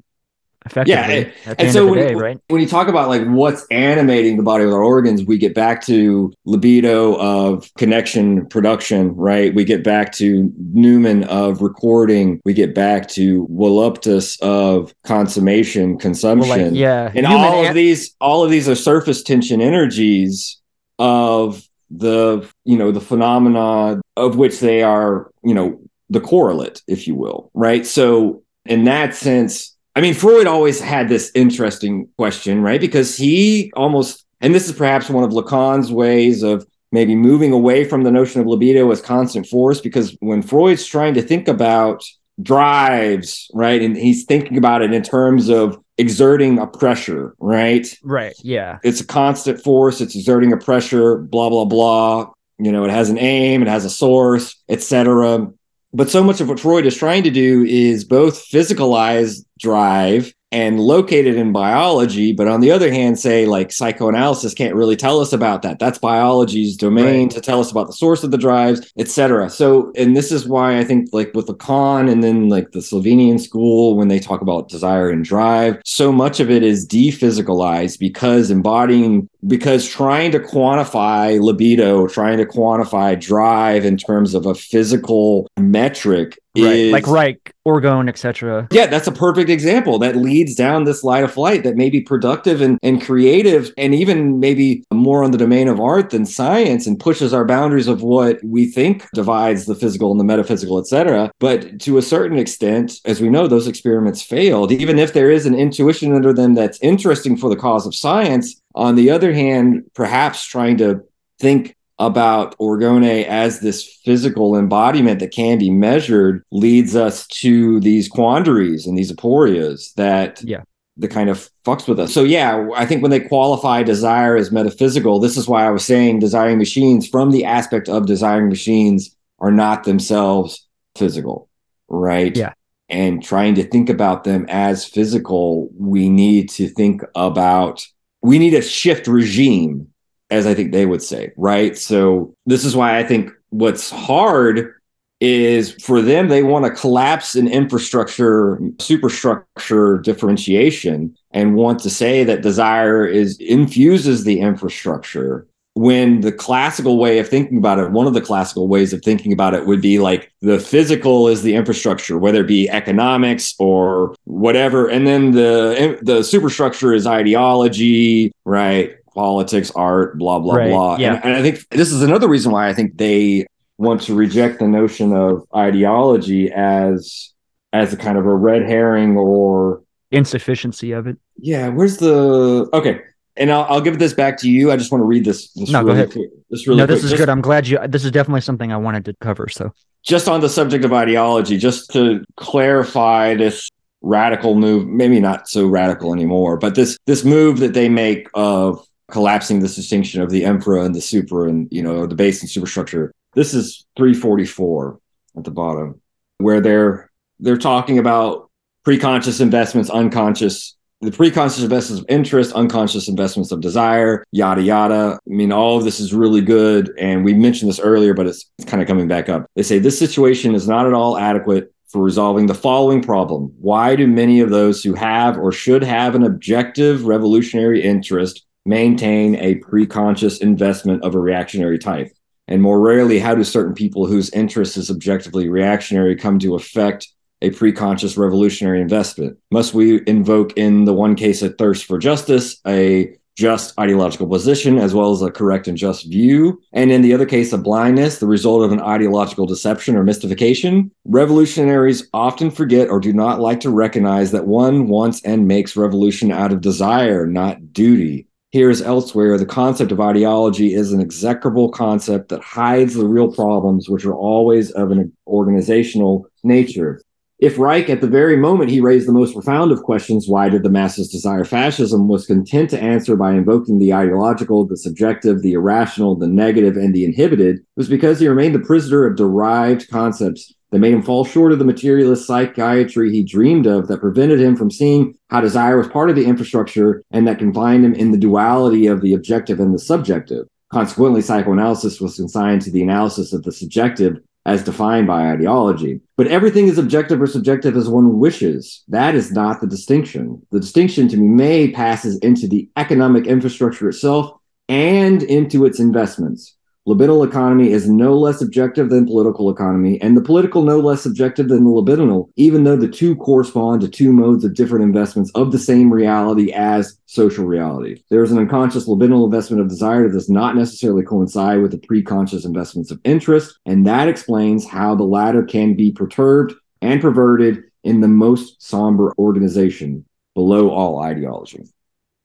Yeah, and- at the and end so of the when, day, you- right? when you talk about like what's animating the body with our organs, we get back to libido of connection production, right? We get back to Numen of recording. We get back to Voluptas of consummation, Well, consumption. like, yeah, and human all an- of these, all of these are surface tension energies of the, you know, the phenomena of which they are, you know, the correlate, if you will, right? So in that sense, I mean, Freud always had this interesting question, right? Because he almost, and this is perhaps one of Lacan's ways of maybe moving away from the notion of libido as constant force, because when Freud's trying to think about drives, right, and he's thinking about it in terms of exerting a pressure, right? right? Yeah, It's a constant force, it's exerting a pressure, blah, blah, blah. You know, it has an aim, it has a source, etc. But so much of what Freud is trying to do is both physicalize drive and located in biology, but on the other hand, say like psychoanalysis can't really tell us about that. That's biology's domain Right. to tell us about the source of the drives, etc. So, and this is why I think like with Lacan and then like the Slovenian school, when they talk about desire and drive, so much of it is dephysicalized because embodying because trying to quantify libido, trying to quantify drive in terms of a physical metric right. is Like Reich, orgone, etc. yeah, that's a perfect example that leads down this light of flight that may be productive and, and creative and even maybe more on the domain of art than science and pushes our boundaries of what we think divides the physical and the metaphysical, etc. But to a certain extent, as we know, those experiments failed. Even if there is an intuition under them that's interesting for the cause of science, on the other hand, perhaps trying to think about orgone as this physical embodiment that can be measured leads us to these quandaries and these aporias that Yeah. that kind of fucks with us. So yeah, I think when they qualify desire as metaphysical, this is why I was saying desiring machines from the aspect of desiring machines are not themselves physical, right? Yeah. And trying to think about them as physical, we need to think about we need a shift regime as I think they would say, right? So this is why I think what's hard is for them they want to collapse an infrastructure superstructure differentiation and want to say that desire is infuses the infrastructure when the classical way of thinking about it one of the classical ways of thinking about it would be like the physical is the infrastructure whether it be economics or whatever and then the the superstructure is ideology right politics art blah blah Right, blah yeah. and, and i think this is another reason why i think they want to reject the notion of ideology as as a kind of a red herring or Insufficiency of it. yeah where's the okay and I'll, I'll give this back to you. I just want to read this. this No, go ahead. quick- This really no, this quick. is Just- good. I'm glad you. This is definitely something I wanted to cover. So just on the subject of ideology, just to clarify this radical move, maybe not so radical anymore, but this this move that they make of collapsing this distinction of the emperor and the super and you know the base and superstructure. This is 344 at the bottom, where they're they're talking about preconscious investments, unconscious the preconscious investments of interest, unconscious investments of desire, yada yada. I mean, all of this is really good, and we mentioned this earlier, but it's, it's kind of coming back up. They say this situation is not at all adequate for resolving the following problem: Why do many of those who have or should have an objective revolutionary interest maintain a preconscious investment of a reactionary type? And more rarely, how do certain people whose interest is objectively reactionary come to affect a preconscious revolutionary investment? Must we invoke in the one case a thirst for justice, a just ideological position, as well as a correct and just view? And in the other case, a blindness, the result of an ideological deception or mystification? Revolutionaries often forget or do not like to recognize that one wants and makes revolution out of desire, not duty. Here as elsewhere, the concept of ideology is an execrable concept that hides the real problems, which are always of an organizational nature. If Reich, at the very moment he raised the most profound of questions, why did the masses desire fascism, was content to answer by invoking the ideological, the subjective, the irrational, the negative, and the inhibited, was because he remained the prisoner of derived concepts that made him fall short of the materialist psychiatry he dreamed of that prevented him from seeing how desire was part of the infrastructure and that confined him in the duality of the objective and the subjective. Consequently, psychoanalysis was consigned to the analysis of the subjective as defined by ideology. But everything is objective or subjective as one wishes. That is not the distinction. The distinction to be made passes into the economic infrastructure itself and into its investments. Libidinal economy is no less objective than political economy, and the political no less objective than the libidinal, even though the two correspond to two modes of different investments of the same reality as social reality. There is an unconscious libidinal investment of desire that does not necessarily coincide with the preconscious investments of interest, and that explains how the latter can be perturbed and perverted in the most somber organization below all ideology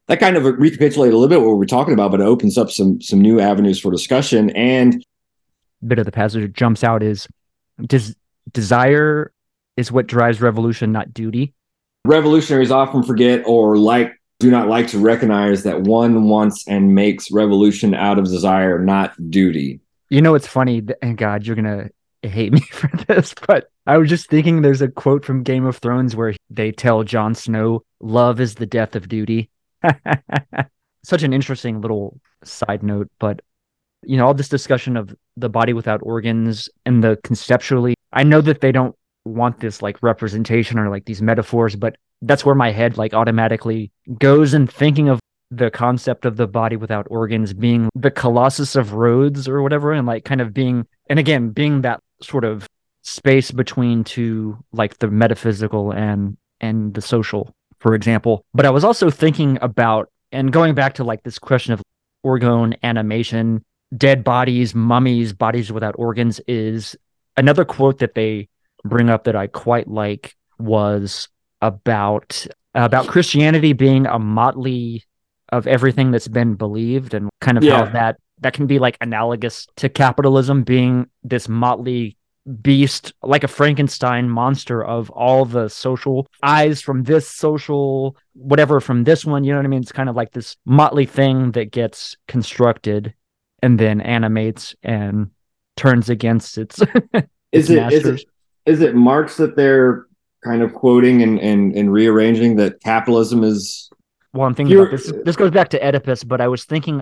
that kind of recapitulate a little bit what we're talking about, but it opens up some some new avenues for discussion. And bit of the passage that jumps out is does desire is what drives revolution, not duty. Revolutionaries often forget or like do not like to recognize that one wants and makes revolution out of desire, not duty. You know, it's funny, and God, you're gonna hate me [LAUGHS] for this, but I was just thinking there's a quote from Game of Thrones where they tell Jon Snow, "Love is the death of duty." [LAUGHS] Such an interesting little side note, but you know, all this discussion of the body without organs and the conceptually, I know that they don't want this like representation or like these metaphors, but that's where my head like automatically goes and thinking of the concept of the body without organs being the colossus of Rhodes or whatever, and like kind of being, and again, being that sort of space between two, like the metaphysical and and the social for example. But I was also thinking about and going back to like this question of orgone animation, dead bodies, mummies, bodies without organs is another quote that they bring up that I quite like was about about Christianity being a motley of everything that's been believed and kind of yeah. how that that can be like analogous to capitalism being this motley beast like a frankenstein monster of all the social eyes from this social whatever from this one you know what i mean? It's kind of like this motley thing that gets constructed and then animates and turns against its, [LAUGHS] its is it is it is it marx that they're kind of quoting and and, and rearranging that capitalism is well i'm thinking about this. This goes back to oedipus but i was thinking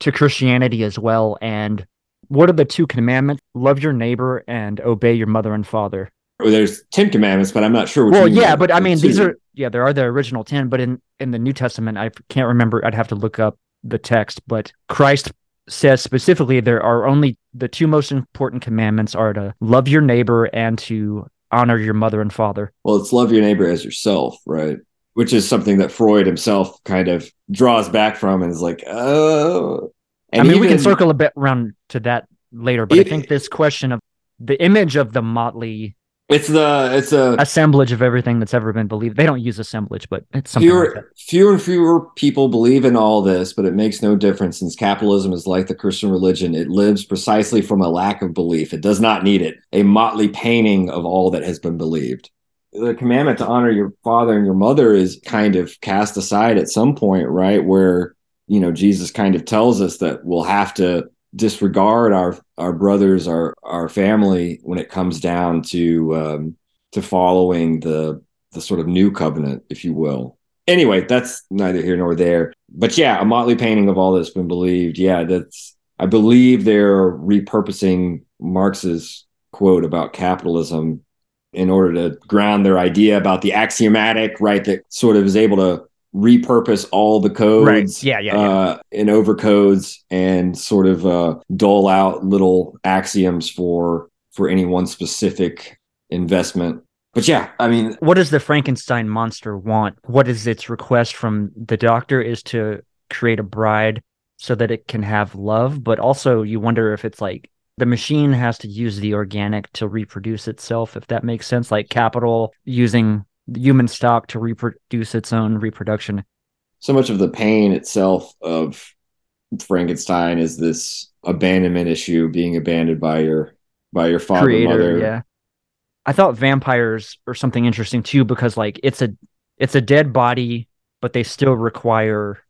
to christianity as well and what are the two commandments? Love your neighbor and obey your mother and father. Well, there's ten commandments, but I'm not sure. well, yeah, but I mean, these are yeah, there are the original ten, but in in the New Testament, I can't remember. I'd have to look up the text, but Christ says specifically there are only the two most important commandments are to love your neighbor and to honor your mother and father. Well, it's love your neighbor as yourself, right? Which is something that Freud himself kind of draws back from and is like, oh, and I mean, even, we can circle a bit around to that later, but it, I think this question of the image of the motley it's the it's a assemblage of everything that's ever been believed. They don't use assemblage, but it's something fewer, like fewer and fewer people believe in all this, but it makes no difference since capitalism is like the Christian religion. It lives precisely from a lack of belief. It does not need it. A motley painting of all that has been believed. The commandment to honor your father and your mother is kind of cast aside at some point, right? Where you know jesus kind of tells us that we'll have to disregard our our brothers our our family when it comes down to um to following the the sort of new covenant if you will. Anyway that's neither here nor there. But yeah a motley painting of all that's been believed. Yeah that's i believe they're repurposing marx's quote about capitalism in order to ground their idea about the axiomatic right that sort of is able to repurpose all the codes right. yeah, yeah, yeah. Uh, and overcodes and sort of uh, dole out little axioms for for any one specific investment but yeah i mean what does the frankenstein monster want what is its request from the doctor is to create a bride so that it can have love but also you wonder if it's like the machine has to use the organic to reproduce itself if that makes sense like capital using human stock to reproduce its own reproduction. So much of the pain itself of Frankenstein is this abandonment issue, being abandoned by your by your father Creator, mother. Yeah. I thought vampires are something interesting too because like it's a it's a dead body, but they still require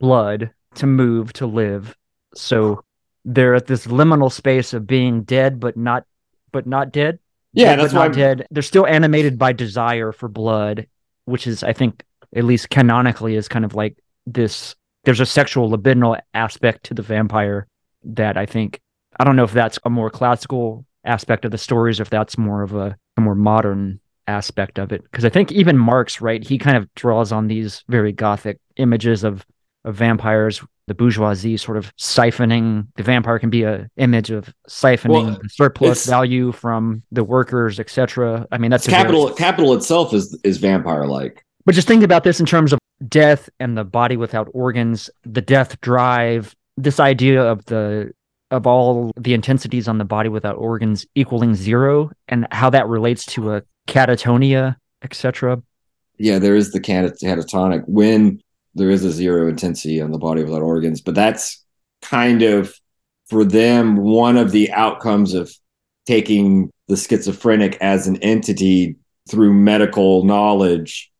blood to move to live. So they're at this liminal space of being dead but not but not dead. Yeah, that's why dead. They're still animated by desire for blood, which is I think at least canonically is kind of like this there's a sexual libidinal aspect to the vampire that I think I don't know if that's a more classical aspect of the stories or if that's more of a, a more modern aspect of it because I think even Marx right he kind of draws on these very gothic images of of vampires the bourgeoisie sort of siphoning the vampire can be a image of siphoning Well, the surplus value from the workers etc I mean that's a very- capital capital itself is is vampire like. but just think about this in terms of death and the body without organs, the death drive, this idea of the of all the intensities on the body without organs equaling zero and how that relates to a catatonia, etc. Yeah, there is the cat- catatonic when there is a zero intensity on the body without organs, but that's kind of for them one of the outcomes of taking the schizophrenic as an entity through medical knowledge.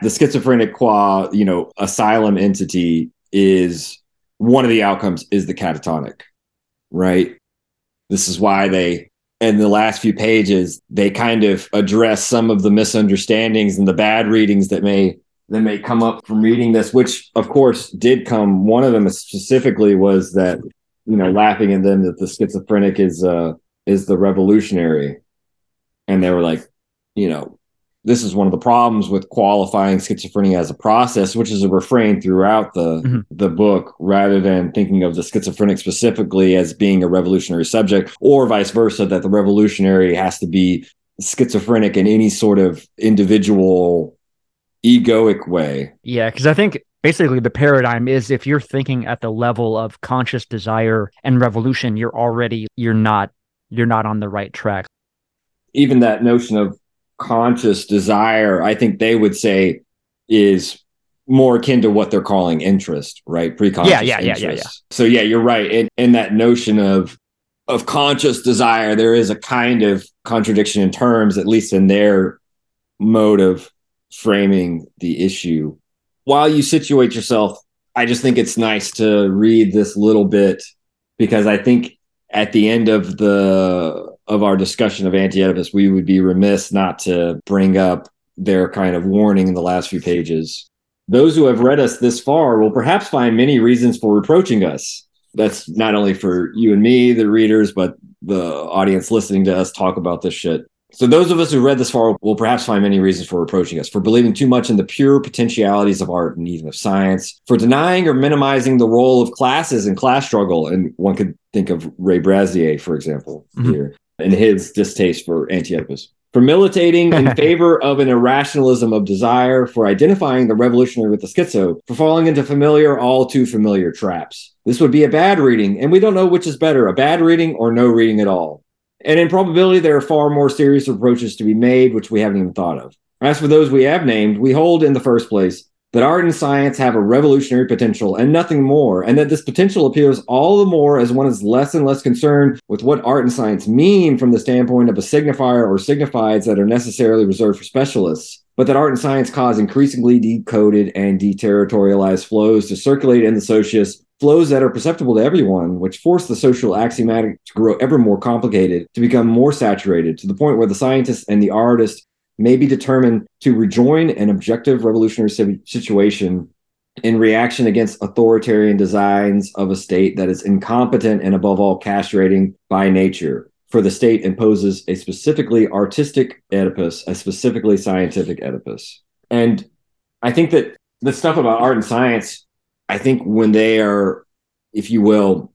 The schizophrenic qua, you know, asylum entity is one of the outcomes is the catatonic, right? This is why they in the last few pages they kind of address some of the misunderstandings and the bad readings that may that may come up from reading this which of course did come one of them specifically was that you know laughing at them that the schizophrenic is uh is the revolutionary and they were like you know this is one of the problems with qualifying schizophrenia as a process which is a refrain throughout the Mhm. the book rather than thinking of the schizophrenic specifically as being a revolutionary subject or vice versa that the revolutionary has to be schizophrenic in any sort of individual egoic way Yeah, because I think basically the paradigm is if you're thinking at the level of conscious desire and revolution, you're already you're not you're not on the right track. even that notion of conscious desire, I think they would say is more akin to what they're calling interest, right? Pre-conscious Yeah, yeah, yeah, yeah. So yeah, you're right. In in that notion of of conscious desire, there is a kind of contradiction in terms, at least in their mode of framing the issue. While you situate yourself, I just think it's nice to read this little bit because I think at the end of the of our discussion of anti-oedipus we would be remiss not to bring up their kind of warning in the last few pages. Those who have read us this far will perhaps find many reasons for reproaching us. That's not only for you and me the readers but the audience listening to us talk about this shit so those of us who read this far will perhaps find many reasons for reproaching us for believing too much in the pure potentialities of art and even of science, for denying or minimizing the role of classes and class struggle. And one could think of Ray Brassier, for example, Mhm. here, and his distaste for anti-Oedipus. For militating in [LAUGHS] favor of an irrationalism of desire, for identifying the revolutionary with the schizo, for falling into familiar, all too familiar traps. This would be a bad reading, and we don't know which is better, a bad reading or no reading at all. And in probability, there are far more serious approaches to be made, which we haven't even thought of. As for those we have named, we hold in the first place that art and science have a revolutionary potential and nothing more, and that this potential appears all the more as one is less and less concerned with what art and science mean from the standpoint of a signifier or signifieds that are necessarily reserved for specialists, but that art and science cause increasingly decoded and deterritorialized flows to circulate in the socius flows that are perceptible to everyone, which force the social axiomatic to grow ever more complicated, to become more saturated, to the point where the scientist and the artist may be determined to rejoin an objective revolutionary situation in reaction against authoritarian designs of a state that is incompetent and above all castrating by nature. For the state imposes a specifically artistic Oedipus, a specifically scientific Oedipus. And I think that the stuff about art and science I think when they are, if you will,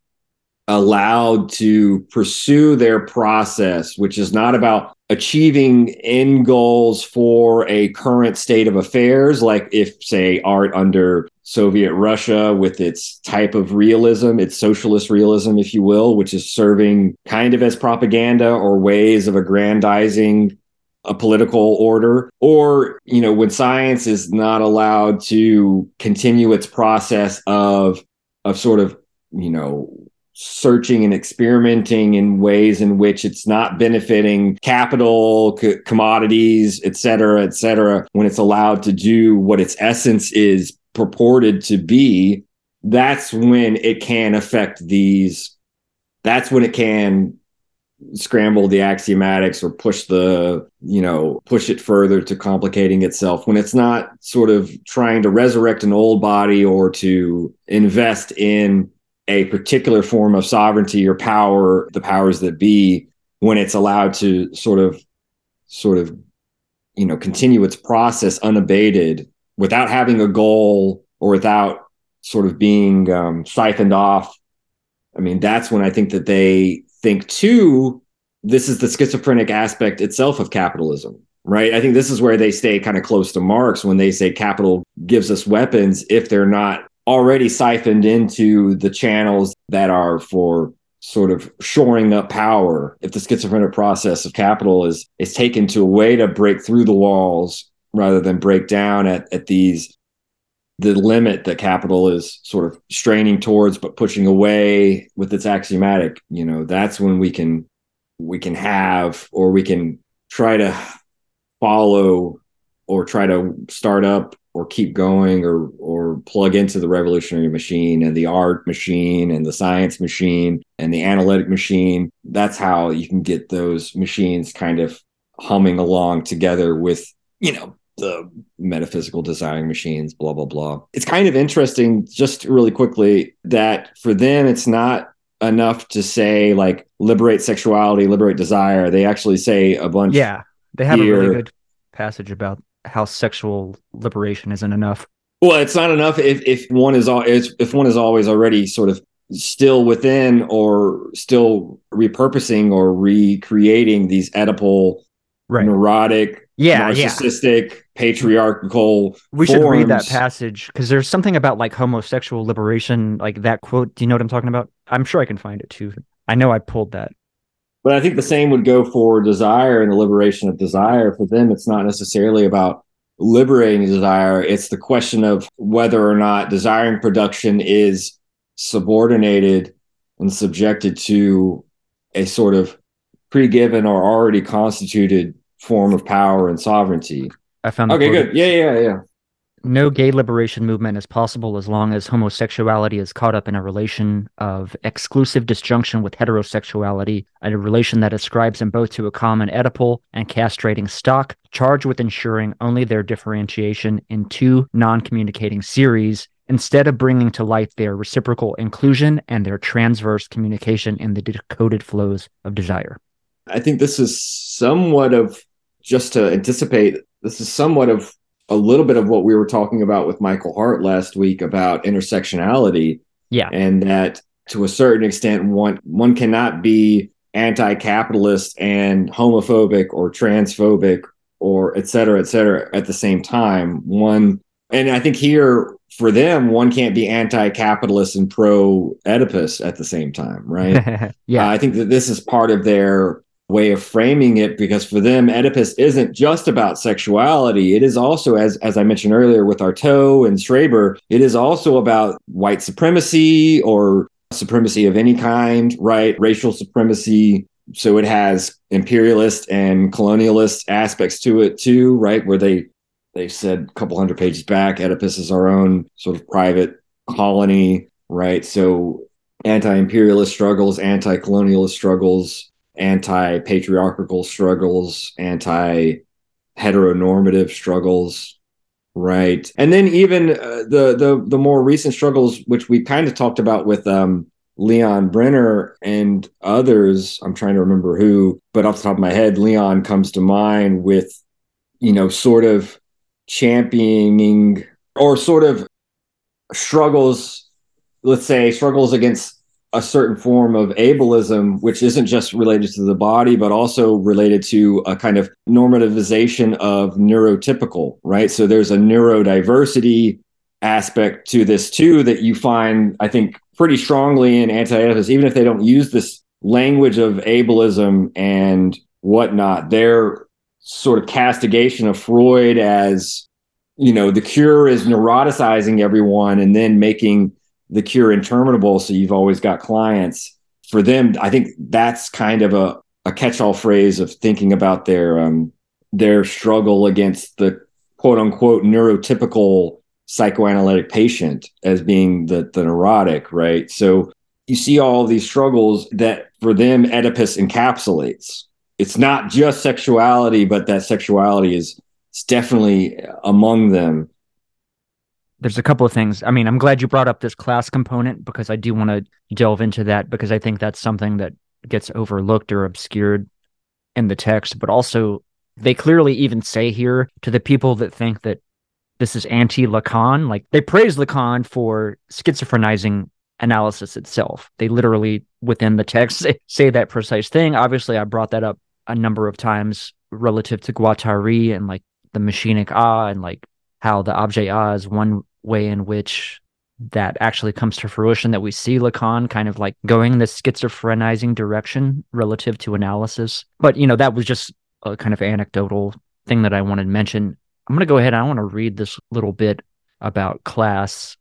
allowed to pursue their process, which is not about achieving end goals for a current state of affairs, like if, say, art under Soviet Russia with its type of realism, its socialist realism, if you will, which is serving kind of as propaganda or ways of aggrandizing a political order or you know when science is not allowed to continue its process of of sort of you know searching and experimenting in ways in which it's not benefiting capital, c- commodities, et cetera, et cetera, when it's allowed to do what its essence is purported to be, that's when it can affect these. That's when it can scramble the axiomatics or push the you know push it further to complicating itself when it's not sort of trying to resurrect an old body or to invest in a particular form of sovereignty or power the powers that be when it's allowed to sort of sort of you know continue its process unabated without having a goal or without sort of being um, siphoned off. I mean that's when i think that they think too this is the schizophrenic aspect itself of capitalism right? I think this is where they stay kind of close to marx when they say capital gives us weapons if they're not already siphoned into the channels that are for sort of shoring up power. If the schizophrenic process of capital is is taken to a way to break through the walls rather than break down at, at these the limit that capital is sort of straining towards but pushing away with its axiomatic you know that's when we can we can have or we can try to follow or try to start up or keep going or or plug into the revolutionary machine and the art machine and the science machine and the analytic machine. That's how you can get those machines kind of humming along together with you know the metaphysical desiring machines, blah, blah, blah. It's kind of interesting, just really quickly, that for them, it's not enough to say like liberate sexuality, liberate desire. They actually say a bunch. Yeah. They have here. a really good passage about how sexual liberation isn't enough. Well, it's not enough if, if one is all if one is always already sort of still within or still repurposing or recreating these Oedipal, Right. neurotic, Yeah, yeah. narcissistic, patriarchal. We should read that passage because there's something about like homosexual liberation, like that quote. Do you know what I'm talking about? I'm sure I can find it too. I know I pulled that. But I think the same would go for desire and the liberation of desire. For them, it's not necessarily about liberating desire. It's the question of whether or not desiring production is subordinated and subjected to a sort of pre-given or already constituted form of power and sovereignty. I found. Okay, quote. good. Yeah, yeah, yeah. No gay liberation movement is possible as long as homosexuality is caught up in a relation of exclusive disjunction with heterosexuality, a relation that ascribes them both to a common Oedipal and castrating stock, charged with ensuring only their differentiation in two non communicating series, instead of bringing to light their reciprocal inclusion and their transverse communication in the decoded flows of desire. I think this is somewhat of just to anticipate. This is somewhat of a little bit of what we were talking about with Michael Hardt last week about intersectionality, Yeah. and that to a certain extent, one one cannot be anti-capitalist and homophobic or transphobic or et cetera, et cetera at the same time. One, and I think here for them, one can't be anti-capitalist and pro Oedipus at the same time, right? [LAUGHS] yeah. Uh, I think that this is part of their way of framing it because for them, Oedipus isn't just about sexuality. It is also, as as I mentioned earlier with Artaud and Schreber, it is also about white supremacy or supremacy of any kind, right? Racial supremacy. So it has imperialist and colonialist aspects to it too, right? Where they they said a couple hundred pages back, Oedipus is our own sort of private colony, right? So anti-imperialist struggles, anti-colonialist struggles, anti-patriarchal struggles, anti-heteronormative struggles, right? And then even uh, the the the more recent struggles, which we kind of talked about with um, Leon Brenner and others. I'm trying to remember who, but off the top of my head, Leon comes to mind with, you know, sort of championing or sort of struggles, let's say struggles against a certain form of ableism, which isn't just related to the body, but also related to a kind of normativization of neurotypical, right? So there's a neurodiversity aspect to this too that you find, I think, pretty strongly in anti-Oedipus, even if they don't use this language of ableism and whatnot. Their sort of castigation of Freud as, you know, the cure is neuroticizing everyone and then making the cure interminable. So you've always got clients. For them, I think that's kind of a, a catch-all phrase of thinking about their um, their struggle against the quote unquote neurotypical psychoanalytic patient as being the the neurotic, right? So you see all these struggles that for them Oedipus encapsulates. It's not just sexuality, but that sexuality is definitely among them. There's a couple of things. I mean, I'm glad you brought up this class component because I do want to delve into that because I think that's something that gets overlooked or obscured in the text, but also they clearly even say here to the people that think that this is anti Lacan, like they praise Lacan for schizophrenizing analysis itself. They literally, within the text, say, that precise thing. Obviously, I brought that up a number of times relative to Guattari and like the machinic ah and like how the objet ah is one way in which that actually comes to fruition that we see Lacan kind of like going this schizophrenizing direction relative to analysis. But you know, that was just a kind of anecdotal thing that I wanted to mention. I'm going to go ahead. And I want to read this little bit about class.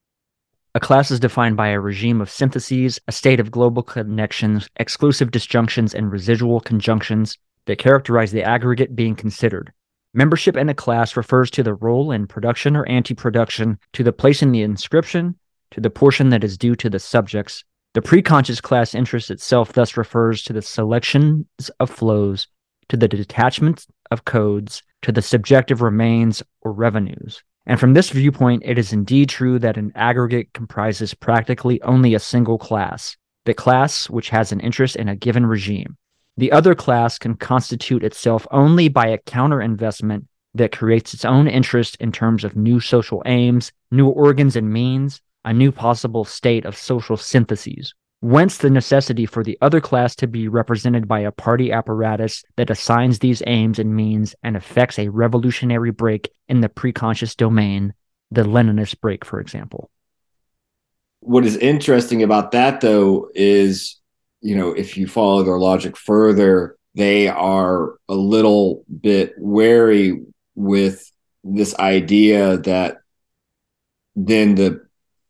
A class is defined by a regime of syntheses, a state of global connections, exclusive disjunctions, and residual conjunctions that characterize the aggregate being considered. Membership in a class refers to the role in production or anti production, to the place in the inscription, to the portion that is due to the subjects. The preconscious class interest itself thus refers to the selections of flows to the detachment of codes to the subjective remains or revenues. And from this viewpoint, it is indeed true that an aggregate comprises practically only a single class, the class which has an interest in a given regime. The other class can constitute itself only by a counter investment that creates its own interest in terms of new social aims, new organs and means, a new possible state of social syntheses whence the necessity for the other class to be represented by a party apparatus that assigns these aims and means and effects a revolutionary break in the preconscious domain, the Leninist break, for example. What is interesting about that, though, is, you know, if you follow their logic further, they are a little bit wary with this idea that then the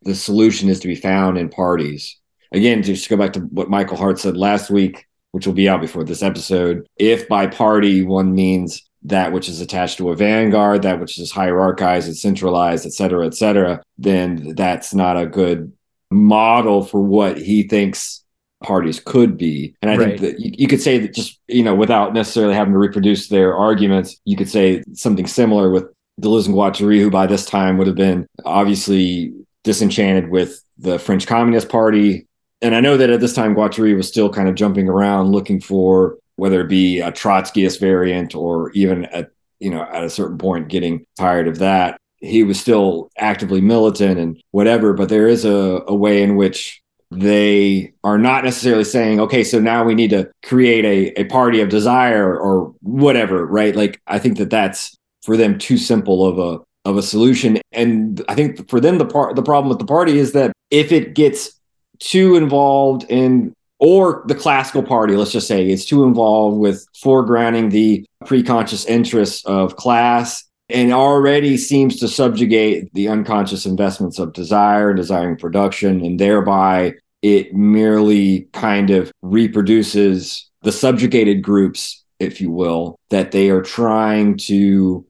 the solution is to be found in parties. Again, just to go back to what Michael Hardt said last week, which will be out before this episode, if by party one means that which is attached to a vanguard, that which is hierarchized and centralized, et cetera, et cetera, then that's not a good model for what he thinks parties could be. And I right. think that you, you, could say that just, you know, without necessarily having to reproduce their arguments, you could say something similar with Deleuze and Guattari, who by this time would have been obviously disenchanted with the French Communist Party, and I know that at this time Guattari was still kind of jumping around looking for whether it be a Trotskyist variant or even at you know at a certain point getting tired of that. He was still actively militant and whatever, but there is a, a way in which they are not necessarily saying, okay, so now we need to create a, a party of desire or whatever, right? Like I think that that's for them too simple of a of a solution. And I think for them the part the problem with the party is that if it gets too involved in or the classical party, let's just say, is too involved with foregrounding the preconscious interests of class and already seems to subjugate the unconscious investments of desire, and desiring production, and thereby it merely kind of reproduces the subjugated groups, if you will, that they are trying to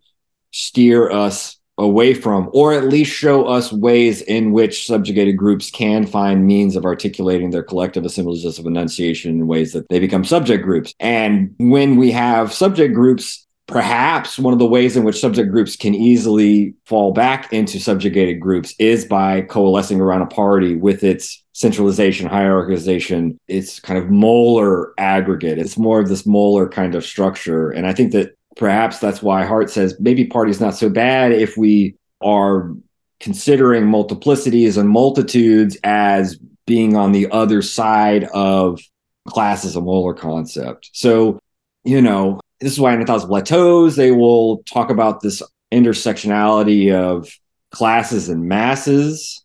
steer us away from, or at least show us ways in which subjugated groups can find means of articulating their collective assemblages of enunciation in ways that they become subject groups. And when we have subject groups, perhaps one of the ways in which subject groups can easily fall back into subjugated groups is by coalescing around a party with its centralization, hierarchization, its kind of molar aggregate. It's more of this molar kind of structure. And I think that perhaps that's why Hardt says maybe party's not so bad if we are considering multiplicities and multitudes as being on the other side of class as a molar concept. So, you know, this is why in a thousand plateaus they will talk about this intersectionality of classes and masses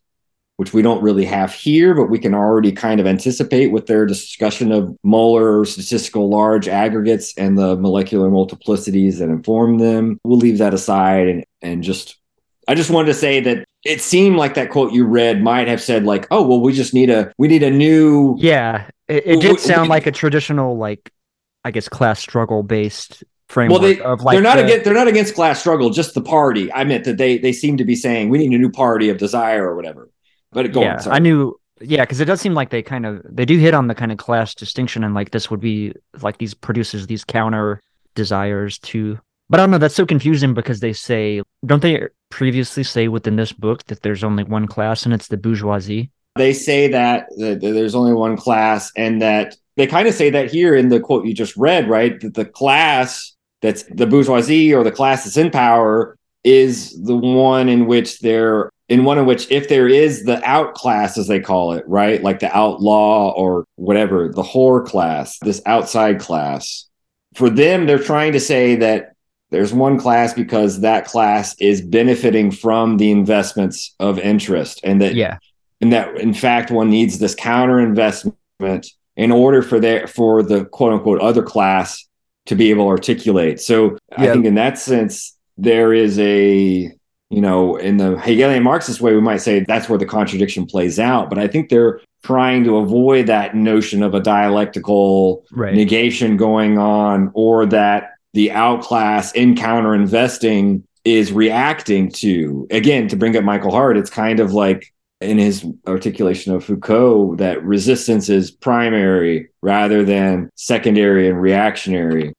which we don't really have here, but we can already kind of anticipate with their discussion of molar statistical large aggregates and the molecular multiplicities that inform them. We'll leave that aside and, and just, I just wanted to say that it seemed like that quote you read might have said like, "Oh, well, we just need a we need a new Yeah, it, it did sound we- like a traditional, like I guess, class struggle based framework Well, they of like they're not the- against they're not against class struggle, just the party. I meant that they they seem to be saying we need a new party of desire or whatever. But go yeah, on, sorry. I knew. Yeah, because it does seem like they kind of they do hit on the kind of class distinction, and like this would be like these produces these counter desires to. But I don't know. That's so confusing because they say, don't they previously say within this book that there's only one class and it's the bourgeoisie? they say that, that there's only one class and that they kind of say that here in the quote you just read right? That the class that's the bourgeoisie or the class that's in power is the one in which they're in one in which if there is the outclass as they call it right? Like the outlaw or whatever the whore class this outside class. For them they're trying to say that there's one class because that class is benefiting from the investments of interest and that Yeah, and that in fact one needs this counter investment in order for their for the quote unquote other class to be able to articulate. So I think in that sense there is a you know in the Hegelian Marxist way we might say that's where the contradiction plays out. But I think they're trying to avoid that notion of a dialectical right. negation going on or that the outclass in counter investing is reacting to again to bring up michael hardt it's kind of like in his articulation of foucault that resistance is primary rather than secondary and reactionary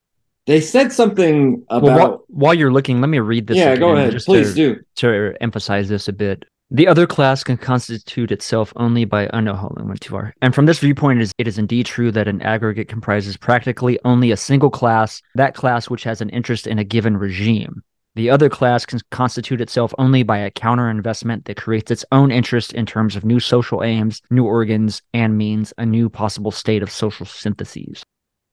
they said something about well, while, while you're looking, let me read this. yeah go ahead please to, do to emphasize this a bit. The other class can constitute itself only by oh no, hold on, went too far. And from this viewpoint, it is, it is indeed true that an aggregate comprises practically only a single class, that class which has an interest in a given regime. The other class can constitute itself only by a counter investment that creates its own interest in terms of new social aims, new organs, and means a new possible state of social syntheses.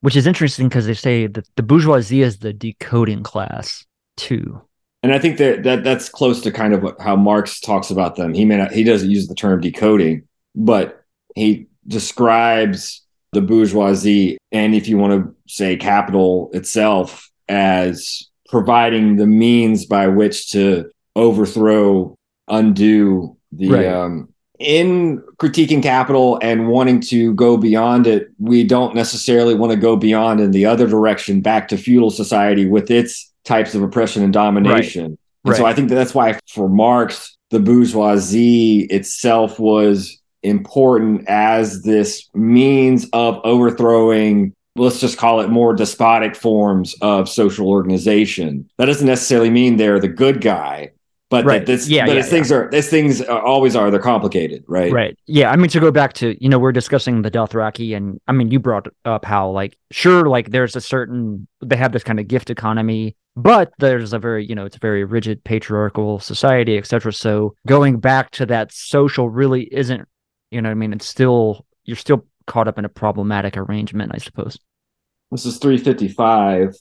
Which is interesting because they say that the bourgeoisie is the decoding class too. and i think that, that that's close to kind of how marx talks about them he may not he doesn't use the term decoding but he describes the bourgeoisie and if you want to say capital itself as providing the means by which to overthrow undo the Right. um in critiquing capital and wanting to go beyond it we don't necessarily want to go beyond in the other direction back to feudal society with its types of oppression and domination and so i think that that's why for marx the bourgeoisie itself was important as this means of overthrowing let's just call it more despotic forms of social organization that doesn't necessarily mean they're the good guy but Right. that this Yeah, but yeah, as things are as things are, always are they're complicated right Right. Yeah. I mean, to go back to, you know, we're discussing the Dothraki, and I mean, you brought up how, like, sure, like, there's a certain, they have this kind of gift economy, but there's a very, you know, it's a very rigid patriarchal society, etc. So going back to that social really isn't, you know what I mean? It's still, you're still caught up in a problematic arrangement, I suppose. this is 355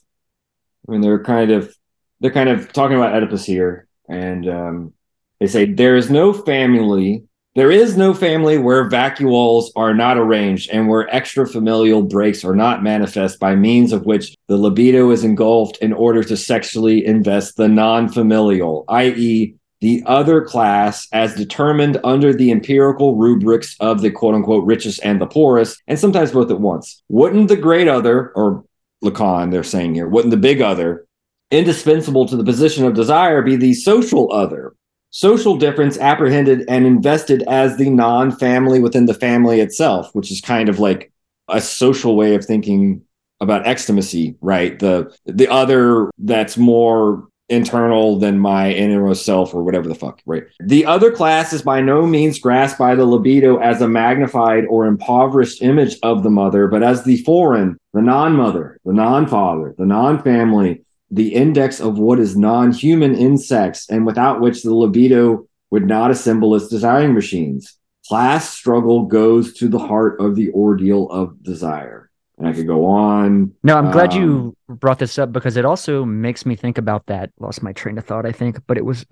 i mean they're kind of they're kind of talking about oedipus here and um, they say there is no family there is no family where vacuoles are not arranged and where extra familial breaks are not manifest by means of which the libido is engulfed in order to sexually invest the non-familial i.e the other class as determined under the empirical rubrics of the quote unquote richest and the poorest, and sometimes both at once. Wouldn't the great other, or Lacan, they're saying here, wouldn't the big other, indispensable to the position of desire, be the social other? Social difference apprehended and invested as the non family within the family itself, which is kind of like a social way of thinking about extimacy, right? The the other that's more internal than my innermost self or whatever the fuck, right? The other class is by no means grasped by the libido as a magnified or impoverished image of the mother, but as the foreign, the non-mother, the non-father, the non-family, the index of what is non-human in sex and without which the libido would not assemble its desiring machines. Class struggle goes to the heart of the ordeal of desire. And I could go on. No, I'm glad Um, you brought this up because it also makes me think about that. Lost my train of thought, I think, but it was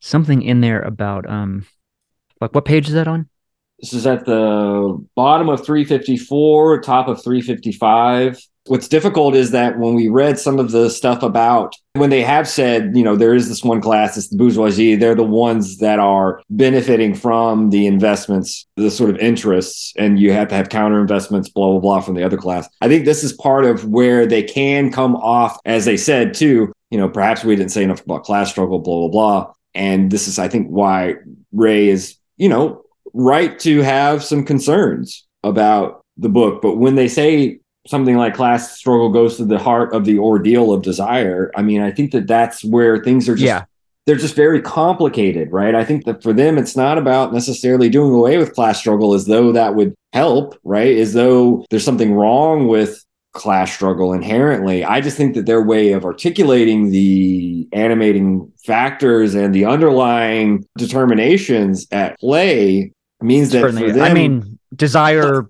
something in there about um like what page is that on? This is at the bottom of 354, top of 355. What's difficult is that when we read some of the stuff about when they have said, you know, there is this one class, it's the bourgeoisie, they're the ones that are benefiting from the investments, the sort of interests, and you have to have counter investments, blah, blah, blah, from the other class. I think this is part of where they can come off, as they said too, you know, perhaps we didn't say enough about class struggle, blah, blah, blah. And this is, I think, why Ray is, you know, right to have some concerns about the book. But when they say something like class struggle goes to the heart of the ordeal of desire, I mean, I think that that's where things are just. Yeah. They're just very complicated, right? I think that for them, it's not about necessarily doing away with class struggle as though that would help, right? As though there's something wrong with class struggle inherently. I just think that their way of articulating the animating factors and the underlying determinations at play means that Certainly. for them, I mean, desire.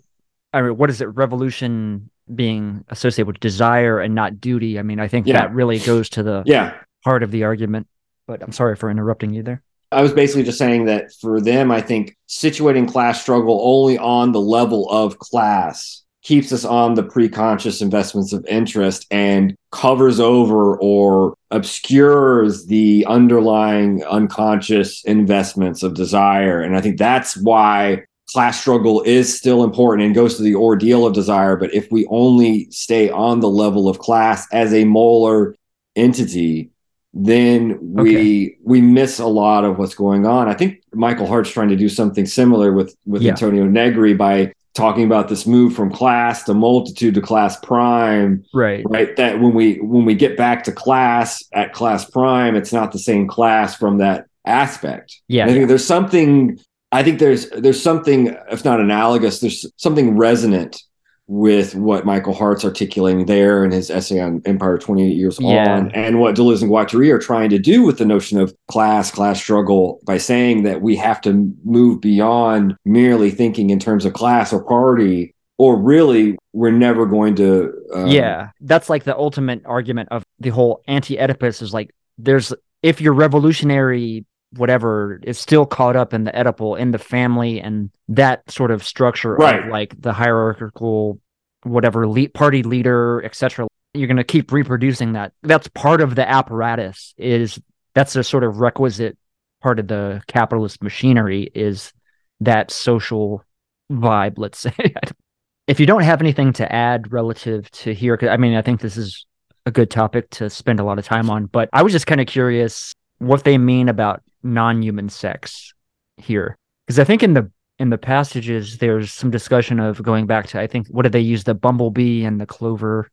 I mean, what is it? Revolution being associated with desire and not duty. I mean, I think Yeah. that really goes to the yeah, heart of the argument. But I'm sorry for interrupting you there. I was basically just saying that for them, I think situating class struggle only on the level of class keeps us on the pre-conscious investments of interest and covers over or obscures the underlying unconscious investments of desire. And I think that's why class struggle is still important and goes to the ordeal of desire. But if we only stay on the level of class as a molar entity, then we we miss a lot of what's going on. I think Michael Hardt's trying to do something similar with with Yeah. Antonio Negri by talking about this move from class to multitude to class prime Right. right that when we when we get back to class at class prime it's not the same class from that aspect Yeah. And i think there's something i think there's there's something if not analogous there's something resonant with what michael hardt's articulating there in his essay on empire 28 years Yeah. on and what deleuze and guattari are trying to do with the notion of class class struggle by saying that we have to move beyond merely thinking in terms of class or party or really we're never going to um, yeah. That's like the ultimate argument of the whole anti Oedipus is like, there's, if you're revolutionary whatever is still caught up in the Oedipal, in the family and that sort of structure Right. of like the hierarchical, whatever, lead, party leader, etc. You're going to keep reproducing that. That's part of the apparatus is that's a sort of requisite part of the capitalist machinery is that social vibe, let's [LAUGHS] say. if you don't have anything to add relative to here, 'cause, I mean, I think this is a good topic to spend a lot of time on, but I was just kind of curious what they mean about non-human sex here, because I think in the in the passages there's some discussion of going back to I think what did they use the bumblebee and the clover,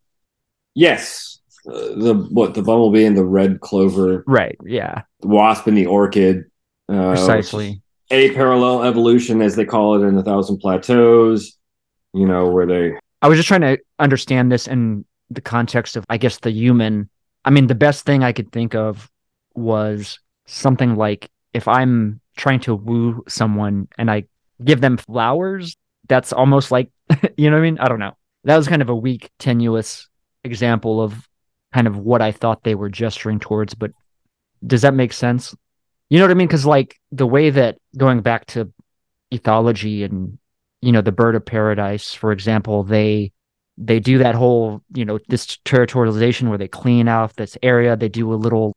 Yes. Uh, the what the bumblebee and the red clover, right? Yeah, the wasp and the orchid. Uh, precisely. A parallel evolution, as they call it in the Thousand Plateaus. You know where they. I was just trying to understand this in the context of, I guess, the human. I mean, the best thing I could think of was something like if I'm trying to woo someone and I give them flowers, that's almost like, [LAUGHS] you know what I mean? I don't know. That was kind of a weak, tenuous example of kind of what I thought they were gesturing towards. But does that make sense? You know what I mean? Because, like, the way that going back to ethology and you know the bird of paradise for example they they do that whole you know this territorialization where they clean out this area they do a little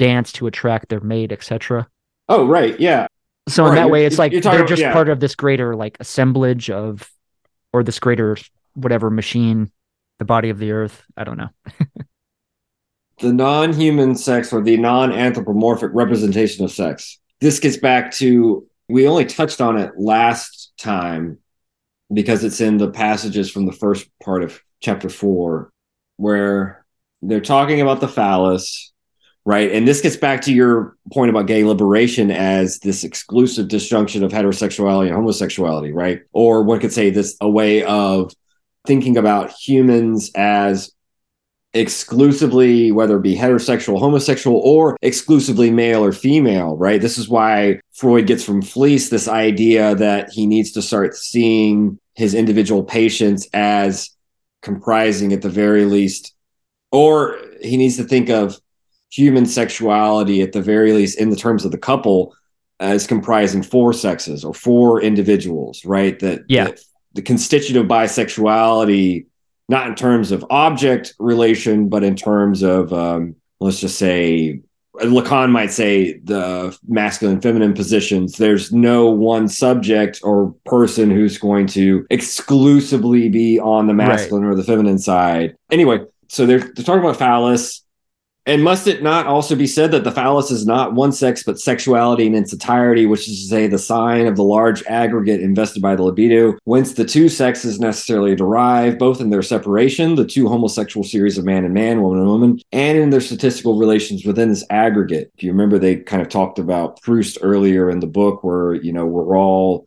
dance to attract their mate etc Oh right, yeah. so in Right, that way it's like they're about- just yeah. part of this greater like assemblage of or this greater whatever machine the body of the earth i don't know the non-human sex or the non-anthropomorphic representation of sex. This gets back to we only touched on it last time because it's in the passages from the first part of chapter 4 where they're talking about the phallus, right? And this gets back to your point about gay liberation as this exclusive disjunction of heterosexuality and homosexuality, right? Or one could say this a way of thinking about humans as exclusively whether it be heterosexual homosexual or exclusively male or female right this is why freud gets from Fliess this idea that he needs to start seeing his individual patients as comprising at the very least or he needs to think of human sexuality at the very least in the terms of the couple as comprising four sexes or four individuals, right? That Yeah. that the constitutive bisexuality, not in terms of object relation, but in terms of um, let's just say Lacan might say the masculine feminine positions. There's no one subject or person who's going to exclusively be on the masculine or the feminine side. Anyway, so they're, they're talking about phallus. And must it not also be said that the phallus is not one sex, but sexuality in its entirety, which is to say the sign of the large aggregate invested by the libido, whence the two sexes necessarily derive, both in their separation, the two homosexual series of man and man, woman and woman, and in their statistical relations within this aggregate. If you remember, they kind of talked about Proust earlier in the book, where, you know, we're all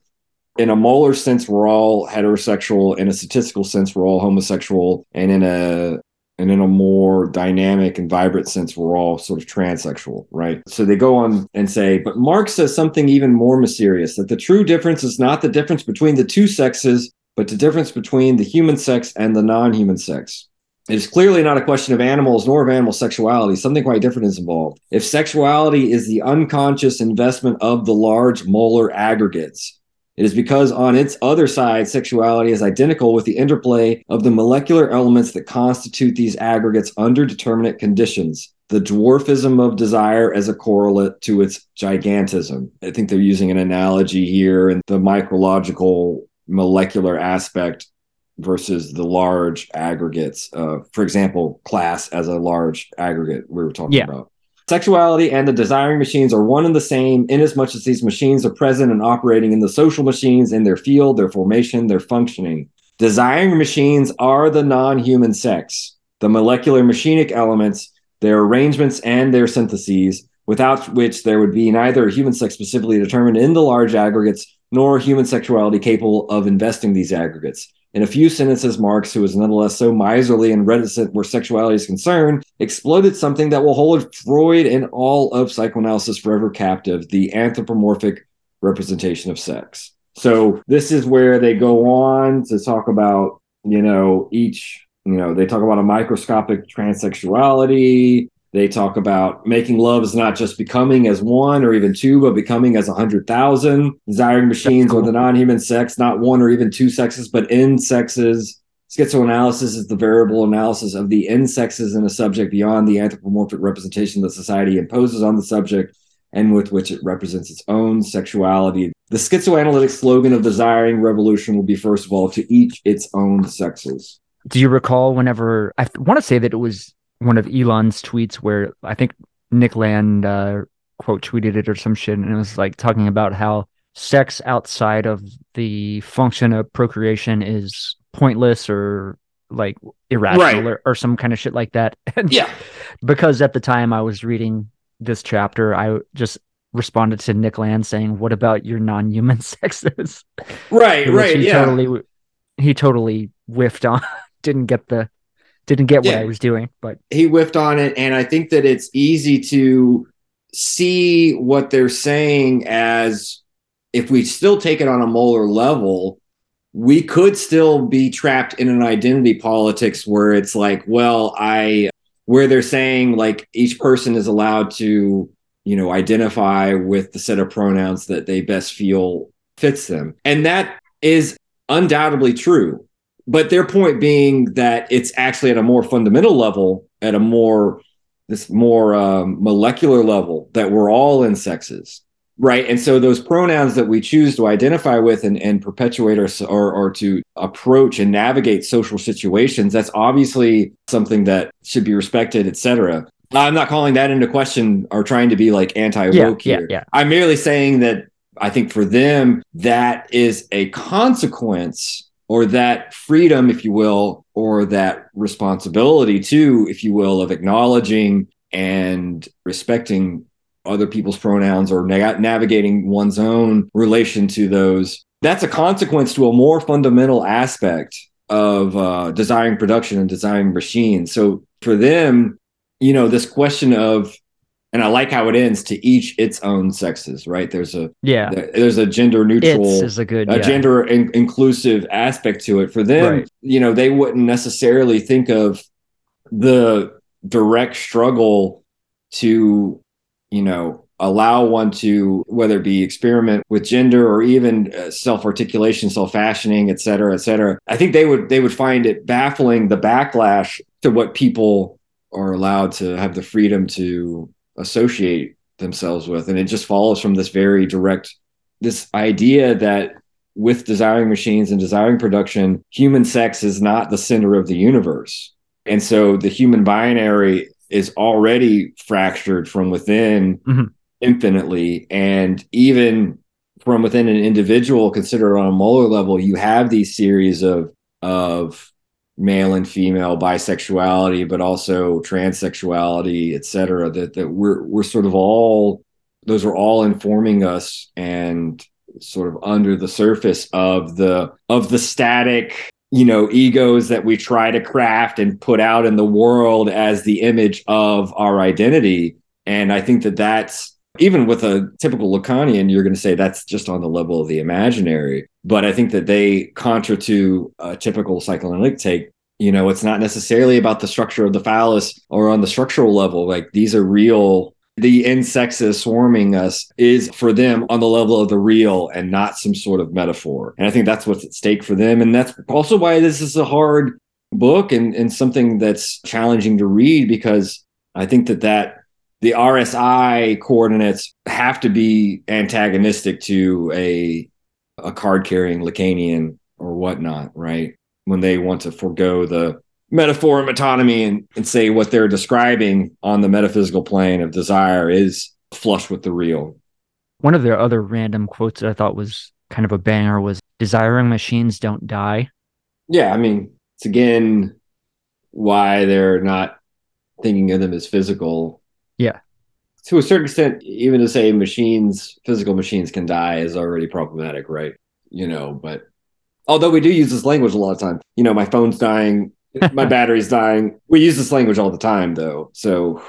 in a molar sense, we're all heterosexual. In a statistical sense, we're all homosexual. And in a and in a more dynamic and vibrant sense, we're all sort of transsexual, right? So they go on and say, but Marx says something even more mysterious that the true difference is not the difference between the two sexes, but the difference between the human sex and the non human sex. It is clearly not a question of animals nor of animal sexuality. Something quite different is involved. If sexuality is the unconscious investment of the large molar aggregates, it is because on its other side, sexuality is identical with the interplay of the molecular elements that constitute these aggregates under determinate conditions. The dwarfism of desire as a correlate to its gigantism. I think they're using an analogy here in the micrological molecular aspect versus the large aggregates. Uh, for example, class as a large aggregate we were talking Yeah. about. Sexuality and the desiring machines are one and the same inasmuch as these machines are present and operating in the social machines in their field, their formation, their functioning. Desiring machines are the non human sex, the molecular machinic elements, their arrangements, and their syntheses, without which there would be neither human sex specifically determined in the large aggregates nor human sexuality capable of investing these aggregates. In a few sentences, Marx, who is nonetheless so miserly and reticent where sexuality is concerned, exploded something that will hold Freud and all of psychoanalysis forever captive the anthropomorphic representation of sex. So, this is where they go on to talk about, you know, each, you know, they talk about a microscopic transsexuality. They talk about making love is not just becoming as one or even two, but becoming as a hundred thousand. Desiring machines cool. with a non-human sex, not one or even two sexes, but n sexes. Schizoanalysis is the variable analysis of the n sexes in a subject beyond the anthropomorphic representation that society imposes on the subject and with which it represents its own sexuality. The schizoanalytic slogan of desiring revolution will be, first of all, to each its own sexes. Do you recall whenever I want to say that it was one of Elon's tweets where I think Nick Land uh, quote tweeted it or some shit, and it was like talking about how sex outside of the function of procreation is pointless or like irrational Right. or, or some kind of shit like that. [LAUGHS] And Yeah. because at the time I was reading this chapter, I just responded to Nick Land saying, "What about your non-human [LAUGHS] sexes?" Right, [LAUGHS] right, he yeah. totally he totally whiffed on. didn't get the didn't get what Yeah. I was doing, but he whiffed on it and i think that it's easy to see what they're saying as if we still take it on a molar level we could still be trapped in an identity politics where it's like well i where they're saying like each person is allowed to you know identify with the set of pronouns that they best feel fits them and that is undoubtedly true but their point being that it's actually at a more fundamental level at a more this more um, molecular level that we're all n sexes right? And so those pronouns that we choose to identify with and, and perpetuate our, or, or to approach and navigate social situations that's obviously something that should be respected etc i'm not calling that into question or trying to be like anti-woke yeah, here. yeah. i'm merely saying that i think for them that is a consequence or that freedom, if you will, or that responsibility too, if you will, of acknowledging and respecting other people's pronouns or na- navigating one's own relation to those. That's a consequence to a more fundamental aspect of uh, desiring production and desiring machines. So for them, you know, this question of, and I like how it ends to each its own sexes, right? There's a yeah, there's a gender neutral it's is a good a yeah. gender in- inclusive aspect to it for them Right. you know they wouldn't necessarily think of the direct struggle to you know allow one to whether it be experiment with gender or even uh, self-articulation self-fashioning et cetera et cetera i think they would they would find it baffling the backlash to what people are allowed to have the freedom to associate themselves with. And it just follows from this very direct this idea that with desiring machines and desiring production human sex is not the center of the universe. And so the human binary is already fractured from within Mhm. infinitely. And even from within an individual considered on a molar level you have these series of of male and female bisexuality but also transsexuality et cetera that that we're we're sort of all those are all informing us and sort of under the surface of the of the static you know egos that we try to craft and put out in the world as the image of our identity. And i think that that's even with a typical lacanian you're going to say that's just on the level of the imaginary but i think that they contra to a typical psychoanalytic take you know it's not necessarily about the structure of the phallus or on the structural level like these are real the insects swarming us is for them on the level of the real and not some sort of metaphor. And I think that's what's at stake for them. And that's also why this is a hard book and, and something that's challenging to read because I think that that the RSI coordinates have to be antagonistic to a a card carrying Lacanian or whatnot, right? When they want to forego the metaphor and metonymy and, and say what they're describing on the metaphysical plane of desire is flush with the real. One of their other random quotes that I thought was kind of a banger was desiring machines don't die. Yeah, I mean, it's again why they're not thinking of them as physical. Yeah. To a certain extent, even to say machines, physical machines can die is already problematic, right? You know, but although we do use this language a lot of time, you know, my phone's dying, [LAUGHS] my battery's dying. We use this language all the time, though. So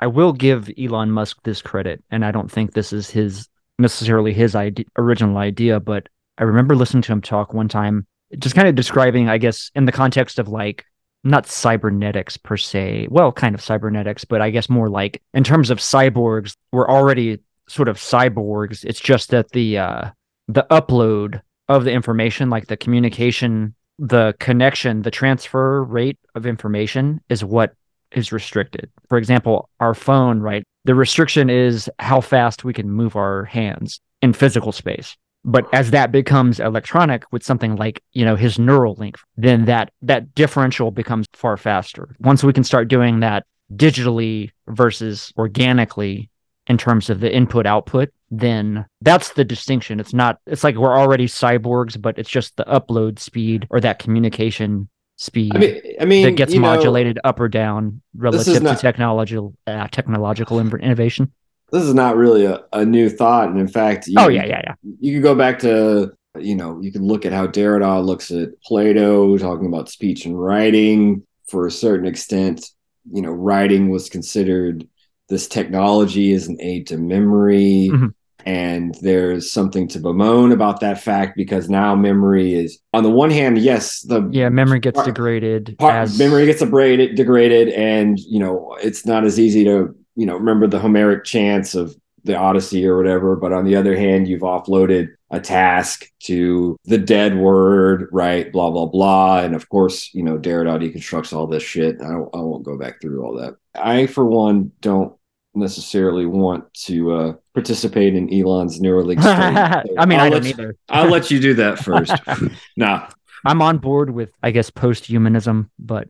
I will give Elon Musk this credit, and I don't think this is his necessarily his idea, original idea, but I remember listening to him talk one time, just kind of describing, I guess, in the context of like not cybernetics per se, well, kind of cybernetics, but I guess more like in terms of cyborgs, we're already sort of cyborgs. It's just that the uh, the upload of the information, like the communication, the connection, the transfer rate of information, is what is restricted. For example, our phone, right? The restriction is how fast we can move our hands in physical space. But as that becomes electronic with something like, you know, his Neuralink, then that that differential becomes far faster. Once we can start doing that digitally versus organically in terms of the input output, then that's the distinction. It's not it's like we're already cyborgs, but it's just the upload speed or that communication speed I mean, I mean, that gets you know, modulated up or down relative to not- technological uh, technological innovation. This is not really a, a new thought, and in fact, you, Oh yeah, yeah, yeah. you could go back to you know you can look at how Derrida looks at Plato talking about speech and writing for a certain extent you know writing was considered this technology as an aid to memory Mhm. and there's something to bemoan about that fact because now memory is on the one hand yes the Yeah, memory gets Part- degraded part, as memory gets degraded, degraded, and you know it's not as easy to you know remember the Homeric chants of the Odyssey or whatever. But on the other hand, you've offloaded a task to the dead word, right? Blah blah blah, and of course, you know Derrida deconstructs all this shit. I, I won't go back through all that. I, for one, don't necessarily want to uh, participate in Elon's Neuralink. [LAUGHS] So I mean, I I'll don't let- either. I'll let you do that [LAUGHS] first. [LAUGHS] nah, I'm on board with, I guess, post-humanism, but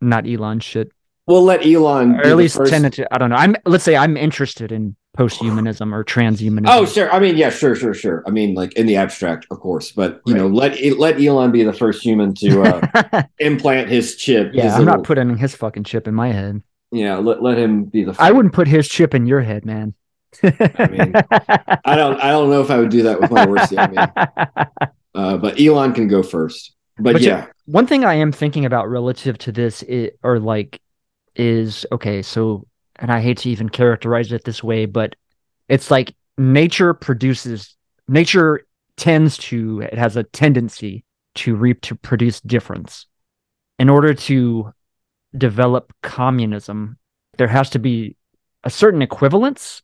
not Elon shit. We'll let Elon, Or at least to. I don't know. I'm. Let's say I'm interested in post-humanism or transhumanism. Oh, sure. I mean, yeah, sure, sure, sure. I mean, like in the abstract, of course, but you know, let let Elon be the first human to uh, [LAUGHS] implant his chip. yeah, his I'm not putting his fucking chip in my head. Yeah, let let him be the. First. I wouldn't put his chip in your head, man. I mean, I don't. I don't know if I would do that with my worst [LAUGHS] enemy. Uh, but Elon can go first. But, But yeah, one thing I am thinking about relative to this, or like, is okay. So, and I hate to even characterize it this way, but it's like nature produces, nature tends to, it has a tendency to reap to produce difference. In order to develop communism, there has to be a certain equivalence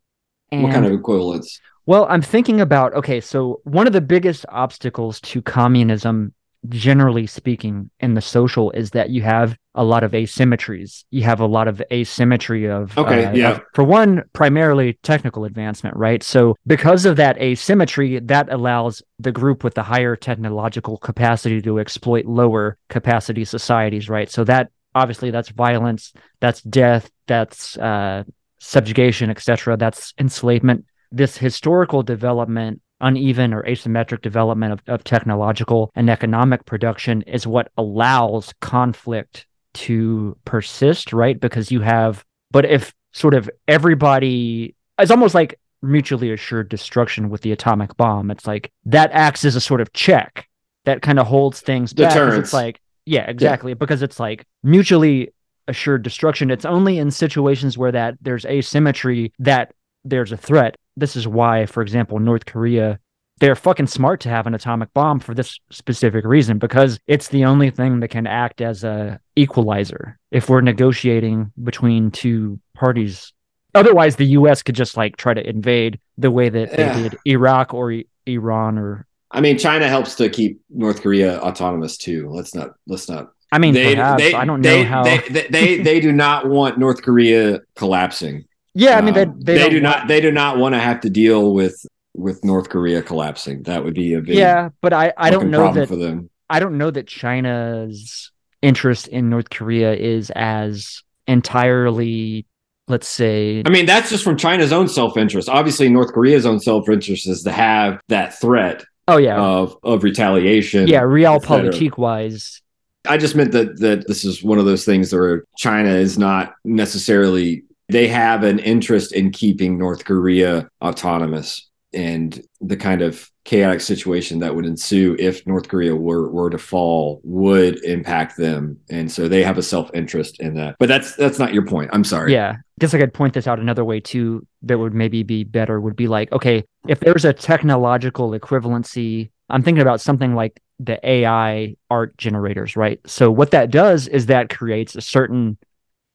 And, what kind of equivalence? Well, I'm thinking about okay, so one of the biggest obstacles to communism, generally speaking, in the social is that you have a lot of asymmetries. You have a lot of asymmetry of Okay, uh, yeah. of- for one, primarily technical advancement, right? So because of that asymmetry, that allows the group with the higher technological capacity to exploit lower capacity societies, right? So that obviously that's violence, that's death, that's uh, subjugation, etc. That's enslavement. This historical development, uneven or asymmetric development of, of technological and economic production is what allows conflict to persist, right? Because you have, but if sort of everybody, it's almost like mutually assured destruction with the atomic bomb. It's like that acts as a sort of check that kind of holds things back. It's like, yeah, exactly. Because it's like mutually assured destruction. It's only in situations where that there's asymmetry that there's a threat. This is why, for example, North Korea, they're fucking smart to have an atomic bomb for this specific reason because it's the only thing that can act as a equalizer if we're negotiating between two parties. Otherwise, the U.S. could just like try to invade the way that Yeah. they did Iraq or I- Iran or. I mean, China helps to keep North Korea autonomous too. Let's not. Let's not. I mean, they, perhaps they, I don't they, know how. They, they, they, [LAUGHS] they do not want North Korea collapsing. yeah, I mean, they Um, they, do want- not. They do not want to have to deal with with North Korea collapsing. That would be a big Yeah, but I I don't know that for them. I don't know that China's interest in North Korea is as entirely, let's say, I mean, that's just from China's own self interest. Obviously, North Korea's own self interest is to have that threat oh yeah, of of retaliation. yeah, et cetera. realpolitik wise, I just meant that that this is one of those things where China is not necessarily they have an interest in keeping North Korea autonomous and the kind of chaotic situation that would ensue if North Korea were were to fall would impact them and so they have a self-interest in that. But that's that's not your point. I'm sorry. yeah. I guess I could point this out another way too. That would maybe be better. Would be like, okay, if there's a technological equivalency, I'm thinking about something like the AI art generators, right? So what that does is that creates a certain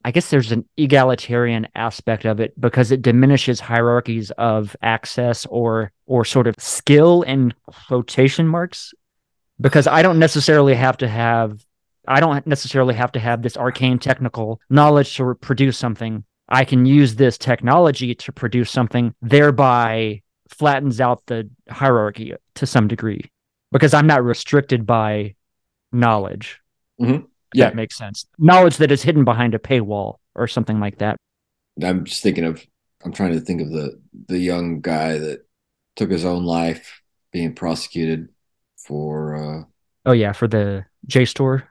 I guess there's an egalitarian aspect of it because it diminishes hierarchies of access or or sort of skill in quotation marks because I don't necessarily have to have I don't necessarily have to have this arcane technical knowledge to produce something. I can use this technology to produce something thereby flattens out the hierarchy to some degree because I'm not restricted by knowledge. Mhm. Yeah. That makes sense. Knowledge that is hidden behind a paywall or something like that. I'm just thinking of I'm trying to think of the the young guy that took his own life being prosecuted for uh Oh yeah, for the JSTOR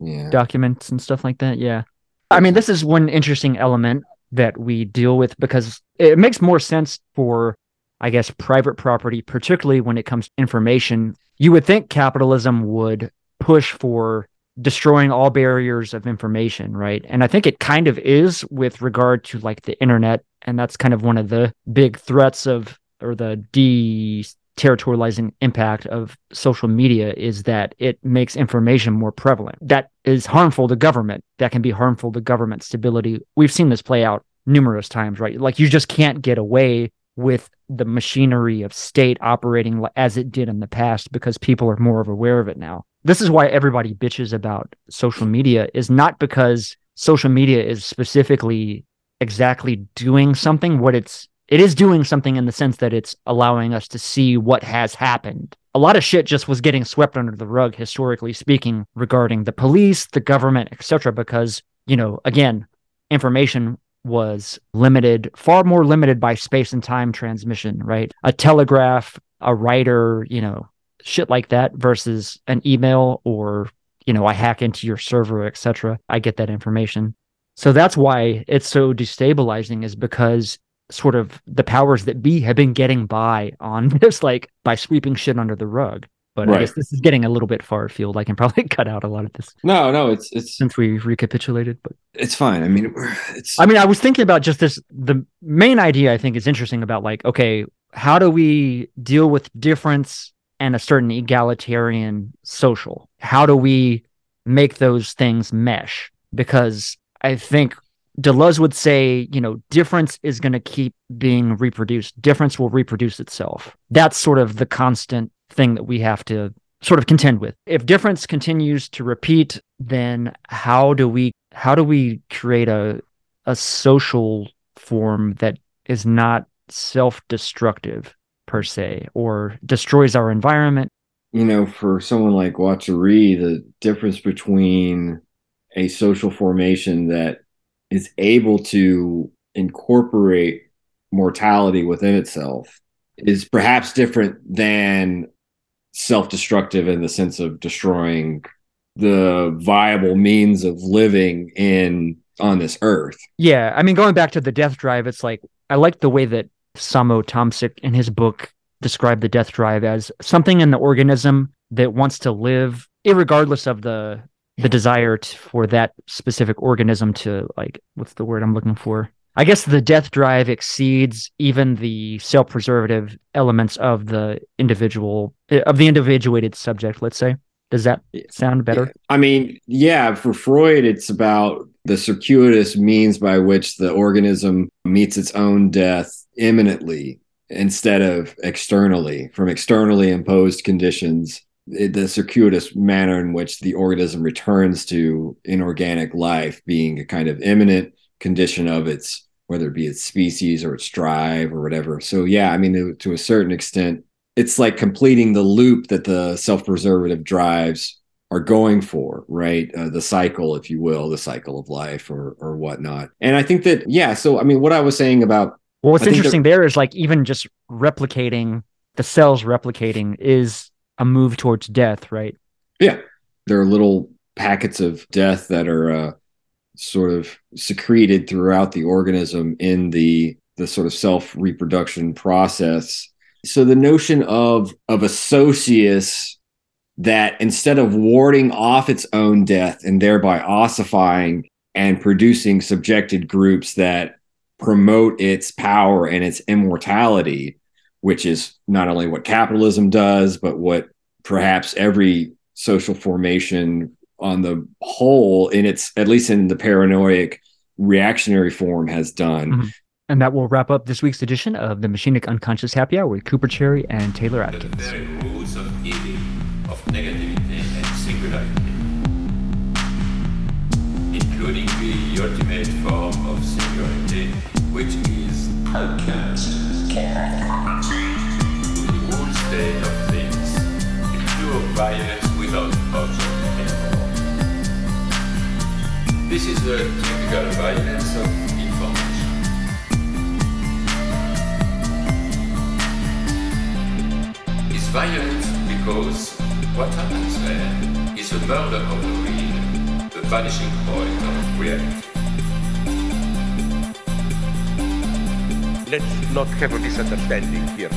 yeah. documents and stuff like that. Yeah. I mean, this is one interesting element that we deal with because it makes more sense for, I guess, private property, particularly when it comes to information. You would think capitalism would push for destroying all barriers of information, right? And I think it kind of is with regard to like the internet. And that's kind of one of the big threats of, or the de territorializing impact of social media is that it makes information more prevalent. That is harmful to government. That can be harmful to government stability. We've seen this play out numerous times, right? Like you just can't get away with the machinery of state operating as it did in the past because people are more aware of it now. This is why everybody bitches about social media is not because social media is specifically exactly doing something what it's it is doing something in the sense that it's allowing us to see what has happened. A lot of shit just was getting swept under the rug, historically speaking, regarding the police, the government, etc. Because, you know, again, information was limited, far more limited by space and time transmission, right? A telegraph, a writer, you know, shit like that versus an email or, you know, I hack into your server, etc. I get that information. So that's why it's so destabilizing is because sort of the powers that be have been getting by on [LAUGHS] this, like by sweeping shit under the rug. But I guess this is getting a little bit far afield. I can probably [LAUGHS] cut out a lot of this No, no, it's it's since we recapitulated. But it's fine. I mean, it's I mean, I was thinking about just this. The main idea I think is interesting about like, okay, how do we deal with difference and a certain egalitarian social? How do we make those things mesh? Because I think Deleuze would say, you know, difference is going to keep being reproduced. Difference will reproduce itself. That's sort of the constant thing that we have to sort of contend with. If difference continues to repeat, then how do we how do we create a a social form that is not self-destructive per se or destroys our environment? You know, for someone like Guattari, the difference between a social formation that is able to incorporate mortality within itself is perhaps different than self-destructive in the sense of destroying the viable means of living in on this earth. Yeah, I mean going back to the death drive it's like I like the way that Samo Tomsic in his book described the death drive as something in the organism that wants to live regardless of the the desire to, for that specific organism to like what's the word I'm looking for I guess the death drive exceeds even the self-preservative elements of the individual eh, of the individuated subject. Let's say. Does that sound better? I mean, yeah. For Freud, it's about the circuitous means by which the organism meets its own death immanently instead of externally from externally imposed conditions the circuitous manner in which the organism returns to inorganic life being a kind of immanent condition of its whether it be its species or its drive or whatever. So yeah, I mean to, a certain extent, it's like completing the loop that the self-preservative drives are going for, right? Uh, the cycle, if you will, the cycle of life or or whatnot. And I think that yeah. So I mean, what I was saying about well, what's interesting there is like even just replicating the cells replicating is a move towards death, right? Yeah, there are little packets of death that are uh, sort of secreted throughout the organism in the the sort of self reproduction process. So the notion of of a socius that instead of warding off its own death and thereby ossifying and producing subjected groups that promote its power and its immortality, which is not only what capitalism does, but what perhaps every social formation on the whole in its at least in the paranoid reactionary form has done. Mm-hmm. And that will wrap up this week's edition of the Machinic Unconscious Happy Hour with Cooper Cherry and Taylor Adkins. Vanishing point of reality. Let's not have a misunderstanding here.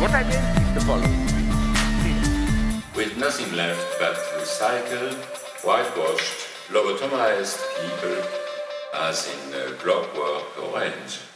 What I meant is the following. With nothing left but recycled, whitewashed, lobotomized people, as in uh, Clockwork Orange.